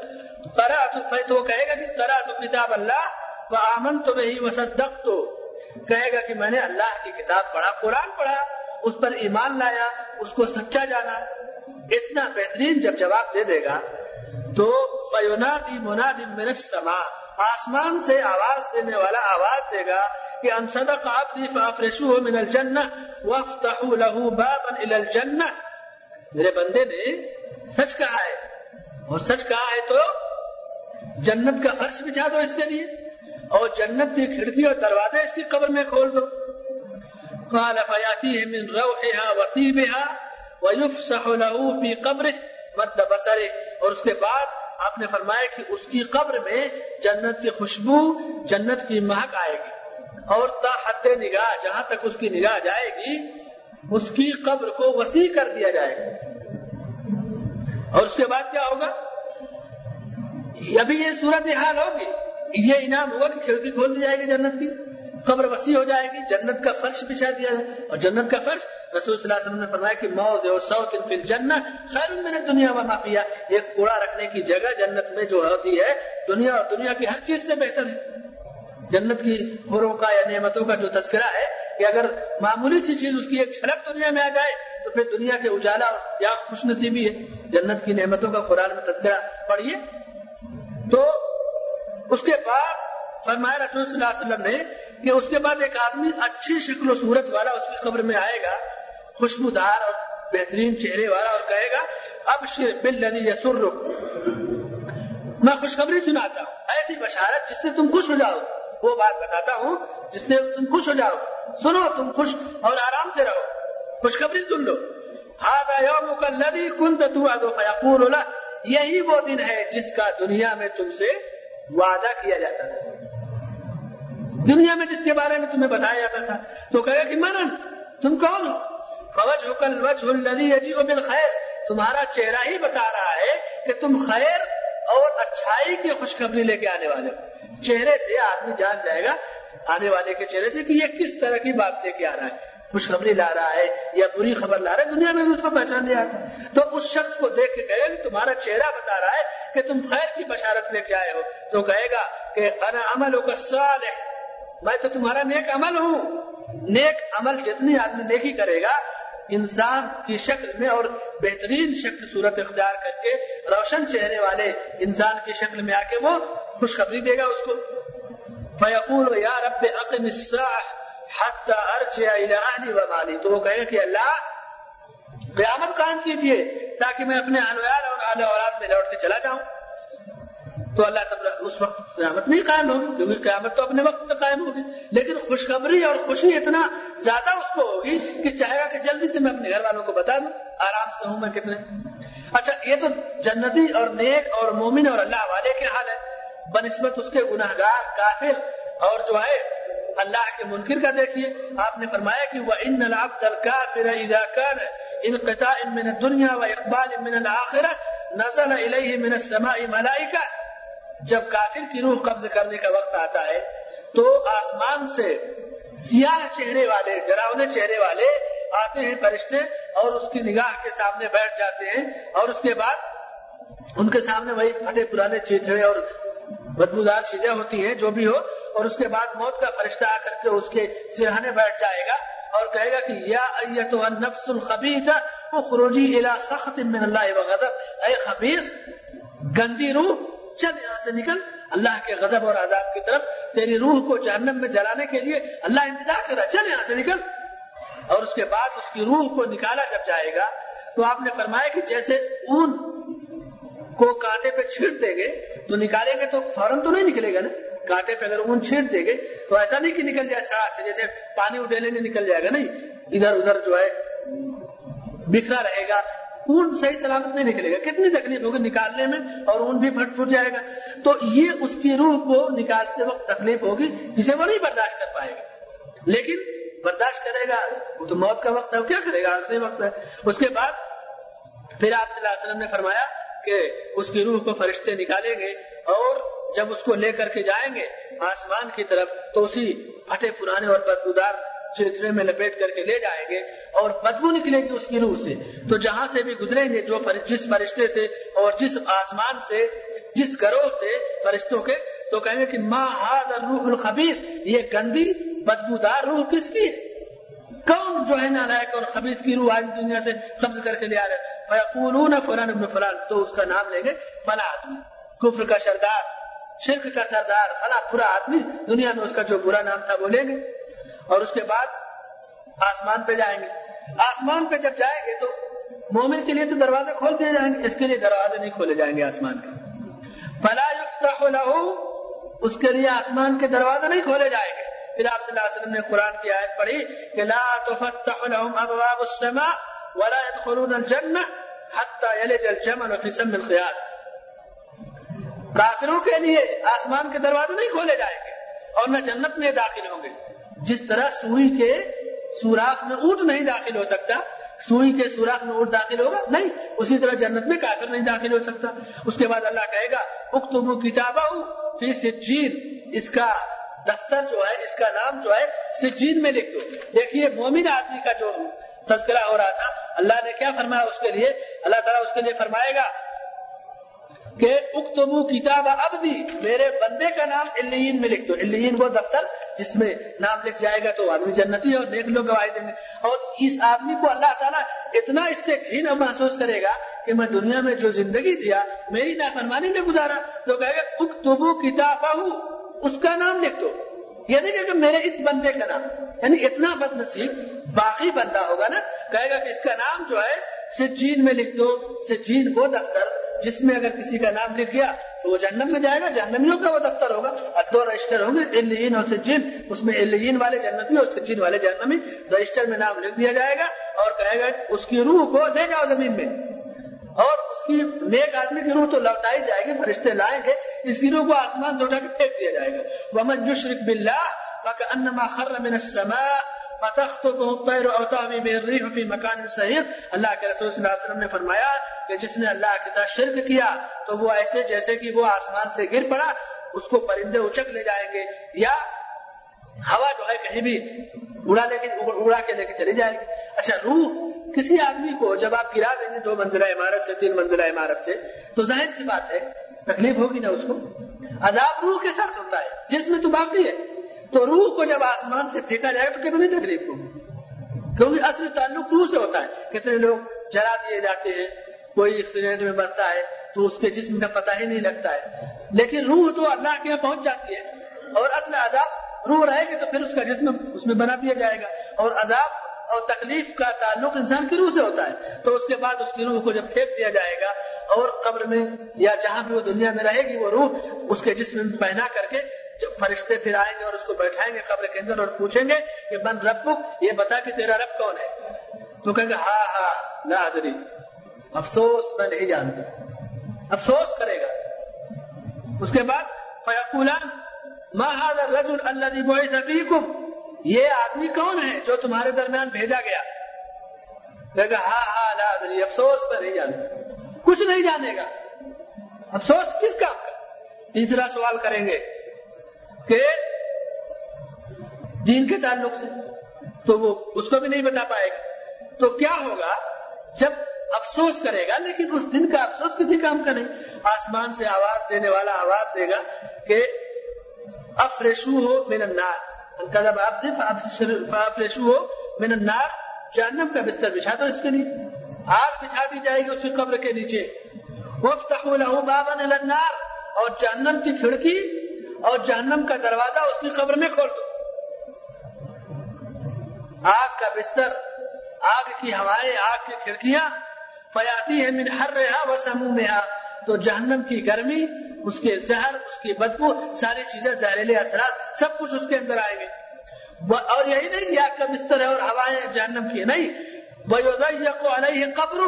کرا تو وہ کہے گا کہ کرا تو کتاب اللہ و آمن تو وہی وسدق تو کہے گا کہ میں نے اللہ کی کتاب پڑھا، قرآن پڑھا، اس پر ایمان لایا، اس کو سچا جانا۔ اتنا بہترین جب جواب دے دے گا، تو فیونادی منادی من السما آسمان سے آواز دینے والا آواز دے گا کہ ان صدق عبدی فافرشوه من الجنہ وافتحوا له بابا الى الجنہ۔ میرے بندے نے سچ کہا ہے۔ اور سچ کہا ہے تو جنت کا فرش بچھا دو اس کے لیے اور جنت کی کھڑکی اور دروازے اس کی قبر میں کھول دو۔ قال فیاتی من روحها وطیبها ويفسح له في قبره مد بصره اور اس کے بعد آپ نے فرمایا کہ اس کی قبر میں جنت کی خوشبو، جنت کی مہک آئے گی۔ اور تا حد نگاہ، جہاں تک اس کی نگاہ جائے گی، اس کی قبر کو وسیع کر دیا جائے گا۔ اور اس کے بعد کیا ہوگا؟ ابھی یہ صورت حال ہوگی۔ یہ انعام ہوگا کہ کھڑکی کھول دی جائے گی جنت کی۔ قبر وسیع ہو جائے گی، جنت کا فرش بچھا دیا جائے۔ اور جنت کا فرش، رسول صلی اللہ علیہ وسلم نے فرمایا کہ موت اور سوت فی الجنہ خیر من دنیا و مافیا ایک کوڑا رکھنے کی جگہ جنت میں جو ہوتی ہے، دنیا اور دنیا کی ہر چیز سے بہتر ہے۔ جنت کی خوروں کا یا نعمتوں کا جو تذکرہ ہے کہ اگر معمولی سی چیز اس کی ایک چھلک دنیا میں آ جائے، تو پھر دنیا کے اجالا یا خوش نصیبی ہے۔ جنت کی نعمتوں کا قرآن میں تذکرہ پڑھیے۔ تو اس کے بعد فرمایا رسول صلی اللہ علیہ وسلم نے کہ اس کے بعد ایک آدمی اچھی شکل و صورت والا اس کی خبر میں آئے گا، خوشبودار اور بہترین چہرے والا اور کہے گا اب شر بل ندی یسر میں خوشخبری سناتا ہوں، ایسی بشارت جس سے تم خوش ہو جاؤ۔ وہ بات بتاتا ہوں جس سے تم خوش ہو جاؤ۔ سنو، تم خوش اور آرام سے رہو۔ خوشخبری سن لو۔ ہاں یوم کا ندی کن تو یہی وہ دن ہے جس کا دنیا میں تم سے وعدہ کیا جاتا تھا۔ دنیا میں جس کے بارے میں تمہیں بتایا جاتا تھا، تو کہے کہ من تم کون ہو؟ فوج حکل وج الدی عجیب تمہارا چہرہ ہی بتا رہا ہے کہ تم خیر اور اچھائی کی خوشخبری لے کے آنے والے ہو۔ چہرے سے آدمی جان جائے گا، آنے والے کے چہرے سے کہ یہ کس طرح کی بات لے کے آ رہا ہے۔ خوشخبری لا رہا ہے یا بری خبر لا رہا ہے، دنیا میں بھی اس کو پہچان لیا آتا تو اس شخص کو دیکھ کے کہے گا کہ تمہارا چہرہ بتا رہا ہے کہ تم خیر کی بشارت لے کے آئے ہو۔ تو کہے گا کہ انا عمل کا سوال ہے میں تو تمہارا نیک عمل ہوں۔ نیک عمل جتنی آدمی نیکی کرے گا، انسان کی شکل میں اور بہترین شکل صورت اختیار کر کے روشن چہرے والے انسان کی شکل میں آ کے وہ خوشخبری دے گا اس کو۔ فیقول یا رب اقم الساعه حتى ارجع الى اهلي ومالي۔ تو وہ کہے گا کہ اللہ، قیامت قائم کیجیے تاکہ میں اپنے اہل ویال اور اہل اولاد میں لوٹ کے چلا جاؤں۔ تو اللہ تعالیٰ اس وقت قیامت نہیں قائم ہوگی، کیونکہ قیامت تو اپنے وقت میں قائم ہوگی۔ لیکن خوشخبری اور خوشی اتنا زیادہ اس کو ہوگی کہ چاہے گا کہ جلدی سے میں اپنے گھر والوں کو بتا دوں، آرام سے ہوں میں کتنے۔ اچھا یہ تو جنتی اور نیک اور مومن اور اللہ والے کے حال ہے۔ بنسبت اس کے گناہ گار کافر اور جو ہے اللہ کے منکر کا دیکھیے۔ آپ نے فرمایا کہ وہ ان العبد الكافر اذا كان انقطاع من الدنيا واقبال من الاخره نزل اليه من السماء ملائکہ جب کافر کی روح قبض کرنے کا وقت آتا ہے، تو آسمان سے سیاہ چہرے والے، ڈراؤنے چہرے والے آتے ہیں فرشتے اور اس کی نگاہ کے سامنے بیٹھ جاتے ہیں اور اس کے بعد ان کے سامنے وہی پھٹے پرانے چیتڑے اور بدبودار چیزیں ہوتی ہیں، جو بھی ہو، اور اس کے بعد موت کا فرشتہ آ کر کے اس کے سرہانے بیٹھ جائے گا اور کہے گا کہ یا ایتها النفس الخبیثہ اخرجی الى سخط من اللہ وغضب۔ اے خبیث، گندی روح چل یہاں سے نکل۔ اللہ کے غضب اور عذاب کی طرف تیری روح کو جہنم میں جلانے کے لیے اللہ انتظار کر رہا چل یہاں سے نکل۔ اور اس کے بعد اس کی روح کو نکالا جب جائے گا، تو آپ نے فرمایا کہ جیسے اون کو کانٹے پہ چھیڑ دیں گے، تو نکالیں گے تو فوراً تو نہیں نکلے گا نا؟ کانٹے پہ اگر اون چھیڑ دیں گے، تو ایسا نہیں کہ نکل جائے سڑک سے، جیسے پانی اڈیلے نہیں نکل جائے گا، نہیں۔ ادھر ادھر جو ہے، بکھرا رہے گا اون صحیح سلامت نہیں نکلے گا۔ کتنی تکلیف ہوگی نکالنے میں اور اون بھی پھٹ پھٹ جائے گا۔ تو یہ اس کی روح کو نکالتے وقت تکلیف ہوگی جسے وہ نہیں برداشت کر پائے گا۔ لیکن برداشت کرے گا، وہ تو موت کا وقت ہے، وہ کیا کرے گا؟ آخری وقت ہے۔ اس کے بعد پھر آپ صلی اللہ علیہ وسلم نے فرمایا کہ اس کی روح کو فرشتے نکالیں گے اور جب اس کو لے کر کے جائیں گے آسمان کی طرف تو اسی پھٹے پرانے اور بدبودار چرچرے میں لپیٹ کر کے لے جائیں گے اور بدبو نکلے گی اس کی روح سے۔ تو جہاں سے بھی گزریں گے، جو جس فرشتے سے اور جس آسمان سے، جس گروہ سے فرشتوں کے، تو کہیں گے کہ ماں ہاد روح الخبیر، یہ گندی بدبودار روح کس کی ہے؟ کون جو ہے نالائق اور خبیص کی روح آج دنیا سے قبض کر کے لے آ رہے فیقولون فلان ابن فلان، تو اس کا نام لیں گے فلا آدمی۔ کفر کا سردار، شرک کا سردار، فلا برا آدمی۔ دنیا میں اس کا جو برا نام تھا وہ لیں گے۔ اور اس کے بعد آسمان پہ جائیں گے۔ آسمان پہ جب جائیں گے تو مومن کے لیے تو دروازے کھول دیے جائیں گے اس کے لیے دروازے نہیں کھولے جائیں گے آسمان کے۔ فلا يفتح له، اس کے لیے آسمان کے دروازے نہیں کھولے جائیں گے۔ پھر آپ صلی اللہ علیہ وسلم نے قرآن کی آیت پڑھی کہ لا تفتح لهم ابواب السماء ولا يدخلون الجنة حتى يلج الجمل في سم الخياط کافروں کے لیے آسمان کے دروازے نہیں کھولے جائیں گے اور نہ جنت میں داخل ہوں گے۔ جس طرح سوئی کے سوراخ میں اونٹ نہیں داخل ہو سکتا، سوئی کے سوراخ میں اونٹ داخل ہوگا؟ نہیں، اسی طرح جنت میں کافر نہیں داخل ہو سکتا۔ اس کے بعد اللہ کہے گا، اکتبو کتابہ فی سجین۔ اس کا دفتر جو ہے، اس کا نام جو ہے، سجین میں لکھ دو۔ دیکھیے، مومن آدمی کا جو تذکرہ ہو رہا تھا، اللہ نے کیا فرمایا اس کے لیے؟ اللہ تعالیٰ اس کے لیے فرمائے گا کہ اکتبو کتاب ابدی، میرے بندے کا نام الین میں لکھ دو۔ الین وہ دفتر جس میں نام لکھ جائے گا تو آدمی جنتی اور نیک لوگ گواہی دیں گے۔ اور اس آدمی کو اللہ تعالیٰ اتنا اس سے گھین محسوس کرے گا کہ میں دنیا میں جو زندگی دیا، میری نافرمانی میں گزارا۔ تو کہے گا اکتبو کتاب اس کا نام لکھ دو۔ یعنی کہ میرے اس بندے کا نام یعنی اتنا بد نصیب باقی بندہ ہوگا نا، کہے گا کہ اس کا نام جو ہے، سجین میں لکھ دو۔ سجین وہ دفتر جس میں اگر کسی کا نام لکھ گیا تو وہ جہنم میں جائے گا، جہنمیوں کا وہ دفتر ہوگا۔ اور دو رجسٹر ہوں گے، الین اور سجین، اس میں الین والے جنتی اور سجین والے جہنمی، رجسٹر میں نام لکھ دیا جائے گا اور کہے گا اس کی روح کو لے جاؤ زمین میں۔ اور اس کی نیک آدمی کی روح تو لوٹائی جائے گی، فرشتے لائیں گے، اس کی روح کو آسمان سے اٹھا کے پھینک دیا جائے گا۔ ومن یشرک باللہ فکأنما خر من السماء فتخطفه الطير او تهوي به الريح في مكان صحيح اللہ کے رسول صلی اللہ علیہ وسلم نے فرمایا کہ جس نے اللہ کے ساتھ شرک کیا تو وہ ایسے جیسے کہ وہ آسمان سے گر پڑا، اس کو پرندے اچک لے جائیں گے یا ہوا جو ہے کہیں بھی اڑا لے کے، اڑا کے لے کے چلی جائے گی اچھا روح کسی آدمی کو جب آپ گرا دیں گے دو منزلہ عمارت سے، تین منزلہ عمارت سے، تو ظاہر سی بات ہے، تکلیف ہوگی نا اس کو؟ عذاب روح کے ساتھ ہوتا ہے جس میں تو باقی ہے۔ تو روح کو جب آسمان سے پھینکا جائے گا تو کتنی تکلیف ہوگی؟ کیونکہ اصل تعلق روح سے ہوتا ہے۔ کتنے لوگ جلا دیے جاتے ہیں کوئی ایکسیڈنٹ میں مرتا ہے تو اس کے جسم کا پتہ ہی نہیں لگتا ہے۔ لیکن روح تو اللہ کے یہاں پہنچ جاتی ہے۔ اور اصل عذاب روح رہے گی تو پھر اس کا جسم اس میں بنا دیا جائے گا۔ اور عذاب اور تکلیف کا تعلق انسان کی روح سے ہوتا ہے۔ تو اس کے بعد اس کی روح کو جب پھینک دیا جائے گا اور قبر میں یا جہاں بھی وہ دنیا میں رہے گی وہ روح اس کے جسم میں پہنا کر کے جب فرشتے پھر آئیں گے اور اس کو بیٹھائیں گے قبر کے اندر اور پوچھیں گے کہ بن رب یہ بتا کہ تیرا رب کون ہے؟ تو کہیں گے ہاں ہاں نہ افسوس میں نہیں جانتا۔ افسوس کرے گا۔ اس کے بعد فیقولان، ما هذا الرجل الذي بعث فيكم؟ یہ آدمی کون ہے جو تمہارے درمیان بھیجا گیا؟ کہے گا ہاں ہاں لا ادری، افسوس میں نہیں جانتا۔ کچھ نہیں جانے گا۔ افسوس کس کام کا؟ تیسرا سوال کریں گے کہ دین کے تعلق سے تو وہ اس کو بھی نہیں بتا پائے گا۔ تو کیا ہوگا جب افسوس کرے گا، لیکن اس دن کا افسوس کسی کام کا نہیں۔ آسمان سے آواز دینے والا آواز دے گا کہ افریشو ہو من النار۔ آپ سے افریشو ہو من النار۔ جہنم کا بستر بچھا دو اس کے لیے۔ آگ بچھا دی جائے گی اس کی قبر کے نیچے۔ وفتحوا له بابا الى النار۔ اور جہنم کی کھڑکی اور جہنم کا دروازہ اس کی قبر میں کھول دو۔ آگ کا بستر، آگ کی ہوائیں، آگ کی کھڑکیاں فیاتی ہے من ہر رہا و تو جہنم کی گرمی، اس کے زہر، اس کی بدبو، ساری چیزیں، زہریلے اثرات، سب کچھ اس کے اندر آئیں گے اور یہی نہیں کہ آگ کا بستر ہے اور ہوائیں جہنم کی، نہیں۔ وہ علیہ قبر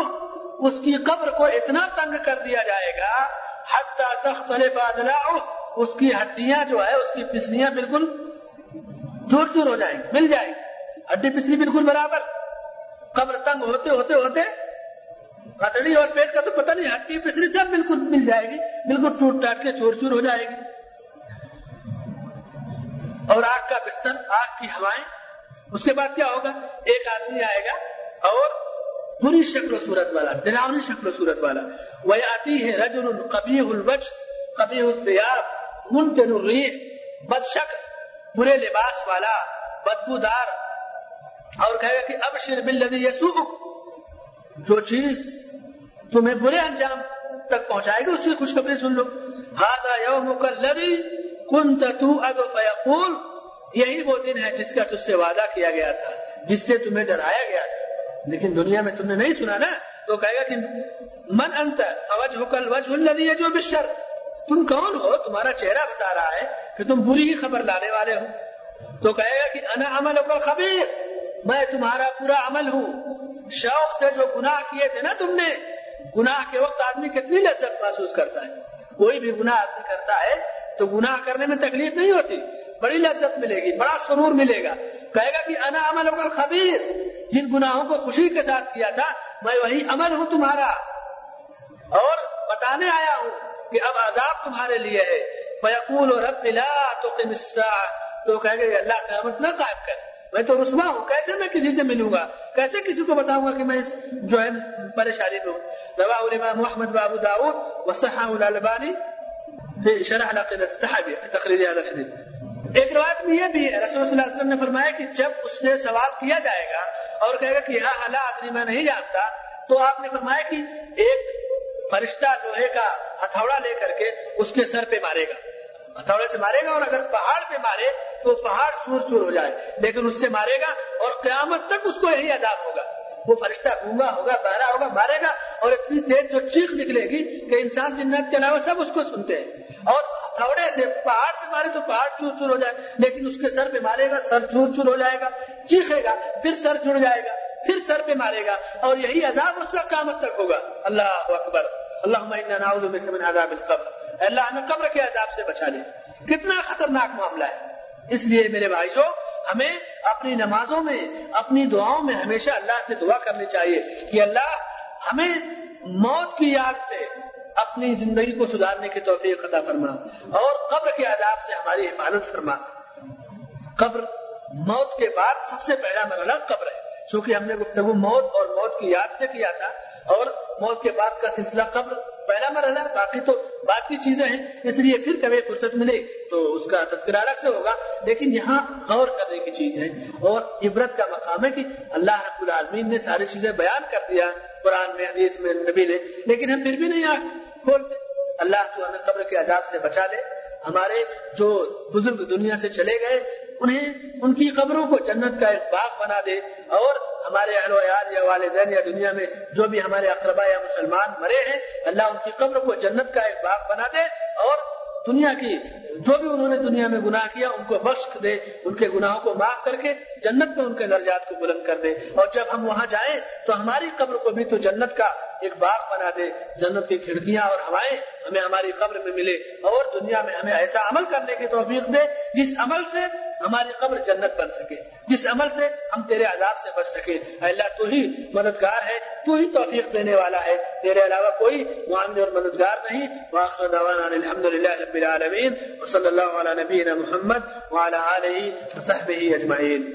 اس کی قبر کو اتنا تنگ کر دیا جائے گا حتی تختلف ادلاؤ اس کی ہڈیاں جو ہے، اس کی پسلیاں بالکل چور چور ہو جائیں گی، مل جائے گی۔ ہڈی پسلی بالکل برابر۔ قبر تنگ ہوتے ہوتے ہوتے کچڑی اور پیٹ کا تو پتہ نہیں ہڈی پسلی سب بالکل مل جائے گی، بالکل ٹوٹ ٹاٹ کے چور چور ہو جائے گی۔ اور آگ کا بستر، آگ کی ہوائیں، اس کے بعد کیا ہوگا؟ ایک آدمی آئے گا اور بری شکل و صورت والا ڈراؤنی شکل و صورت والا۔ وہ آتی ہے رجل کبھی الوج کبھی الطیاب منتن الریح بد شکل، برے لباس والا، بدبودار۔ اور کہے گا کہ اب شر بل یسوک جو چیز تمہیں برے انجام تک پہنچائے گی، اس کی خوشخبری سن لو۔ ہاضا یوم الذی کنت توعد فیقول یہی وہ دن ہے جس کا تجھ سے وعدہ کیا گیا تھا، جس سے تمہیں ڈرایا گیا تھا۔ لیکن دنیا میں تم نے نہیں سنا نا؟ تو کہے گا کہ من انت فوجہ کل وجہ الذی جو بشر تم کون ہو؟ تمہارا چہرہ بتا رہا ہے کہ تم بری ہی خبر لانے والے ہو۔ تو کہے گا کہ انا عمل کل خبیر میں تمہارا پورا عمل ہوں۔ شوق سے جو گناہ کیے تھے نا تم نے، گناہ کے وقت آدمی کتنی لذت محسوس کرتا ہے۔ کوئی بھی گناہ آدمی کرتا ہے تو گناہ کرنے میں تکلیف نہیں ہوتی، بڑی لذت ملے گی، بڑا سرور ملے گا۔ کہے گا کہ انا عمل کل خبیر جن گناہوں کو خوشی کے ساتھ کیا تھا، میں وہی عمل ہوں تمہارا۔ اور بتانے آیا ہوں کہ اب عذاب تمہارے لیے ہے۔ فیقول رب لا تقم الساعة۔ تو کہے گا اللہ قیامت نہ قائم کر میں تو رسوا ہوں، کیسے میں کسی سے ملوں گا؟ کیسے کسی کو بتاؤں گا کہ میں اس جو ہے پریشانی میں ہوں؟ روا الامام محمد بابو داؤد وصححه الالبانی في شرح العقيدة التحابية في هذا الحديث ایک روایت میں یہ بھی ہے، رسول صلی اللہ علیہ وسلم نے فرمایا کہ جب اس سے سوال کیا جائے گا اور کہے گا کہ ہاں حلا آدمی میں نہیں جانتا، تو آپ نے فرمایا کہ ایک فرشتہ لوہے کا ہتھوڑا لے کر کے اس کے سر پہ مارے گا۔ ہتھوڑے سے مارے گا اور اگر پہاڑ پہ مارے تو پہاڑ چور چور ہو جائے، لیکن اس سے مارے گا اور قیامت تک اس کو یہی عذاب ہوگا۔ وہ فرشتہ گونگا ہوگا بہرا ہوگا، مارے گا اور اتنی تیز جو چیخ نکلے گی کہ انسان جنت کے علاوہ سب اس کو سنتے ہیں۔ اور ہتھوڑے سے پہاڑ پہ مارے تو پہاڑ چور چور ہو جائے، لیکن اس کے سر پہ مارے گا، سر چور چور ہو جائے گا، چیخے گا، پھر سر جڑ جائے گا، پھر سر پہ مارے گا اور یہی عذاب اس کا قیامت تک ہوگا۔ اللہ اکبر۔ اللہ من عذاب القبر۔ اللہ ہمیں قبر کے عذاب سے بچا لے۔ کتنا خطرناک معاملہ ہے۔ اس لیے میرے بھائیوں ہمیں اپنی نمازوں میں، اپنی دعاؤں میں ہمیشہ اللہ سے دعا کرنی چاہیے کہ اللہ ہمیں موت کی یاد سے اپنی زندگی کو سدھارنے کی توفیق عطا فرما اور قبر کے عذاب سے ہماری حفاظت فرما۔ قبر موت کے بعد سب سے پہلا مرحلہ قبر ہے۔ چونکہ ہم نے گفتگو موت اور موت کی یاد سے کیا تھا اور موت کے بعد کا سلسلہ قبر پہلا مرحلہ، باقی تو بات کی چیزیں ہیں، اس لیے پھر کبھی فرصت ملے تو اس کا تذکرہ الگ سے ہوگا۔ لیکن یہاں غور کرنے کی چیز ہے اور عبرت کا مقام ہے کہ اللہ رب العالمین نے ساری چیزیں بیان کر دیا قرآن میں، حدیث میں، نبی نے۔ لیکن ہم پھر بھی نہیں آ کھولتے اللہ تو ہمیں قبر کے عذاب سے بچا لے۔ ہمارے جو بزرگ دنیا سے چلے گئے انہیں ان کی قبروں کو جنت کا ایک باغ بنا دے اور ہمارے اہل و عیال یا والدین یا دنیا میں جو بھی ہمارے اقربا یا مسلمان مرے ہیں، اللہ ان کی قبر کو جنت کا ایک باغ بنا دے اور دنیا کی جو بھی انہوں نے دنیا میں گناہ کیا، ان کو بخش دے، ان کے گناہوں کو معاف کر کے جنت میں ان کے درجات کو بلند کر دے۔ اور جب ہم وہاں جائیں تو ہماری قبر کو بھی تو جنت کا ایک باغ بنا دے، جنت کی کھڑکیاں اور ہوائیں ہمیں ہماری قبر میں ملے اور دنیا میں ہمیں ایسا عمل کرنے کی توفیق دے جس عمل سے ہماری قبر جنت بن سکے۔ جس عمل سے ہم تیرے عذاب سے بچ سکے۔ اللہ، تو ہی مددگار ہے، تو ہی توفیق دینے والا ہے۔ تیرے علاوہ کوئی معاملے اور مددگار نہیں۔ واخر دعوانا الحمد للہ رب العالمین۔ وصلی اللہ علی نبینا محمد وعلى آلہ وصحبہ اجمعین۔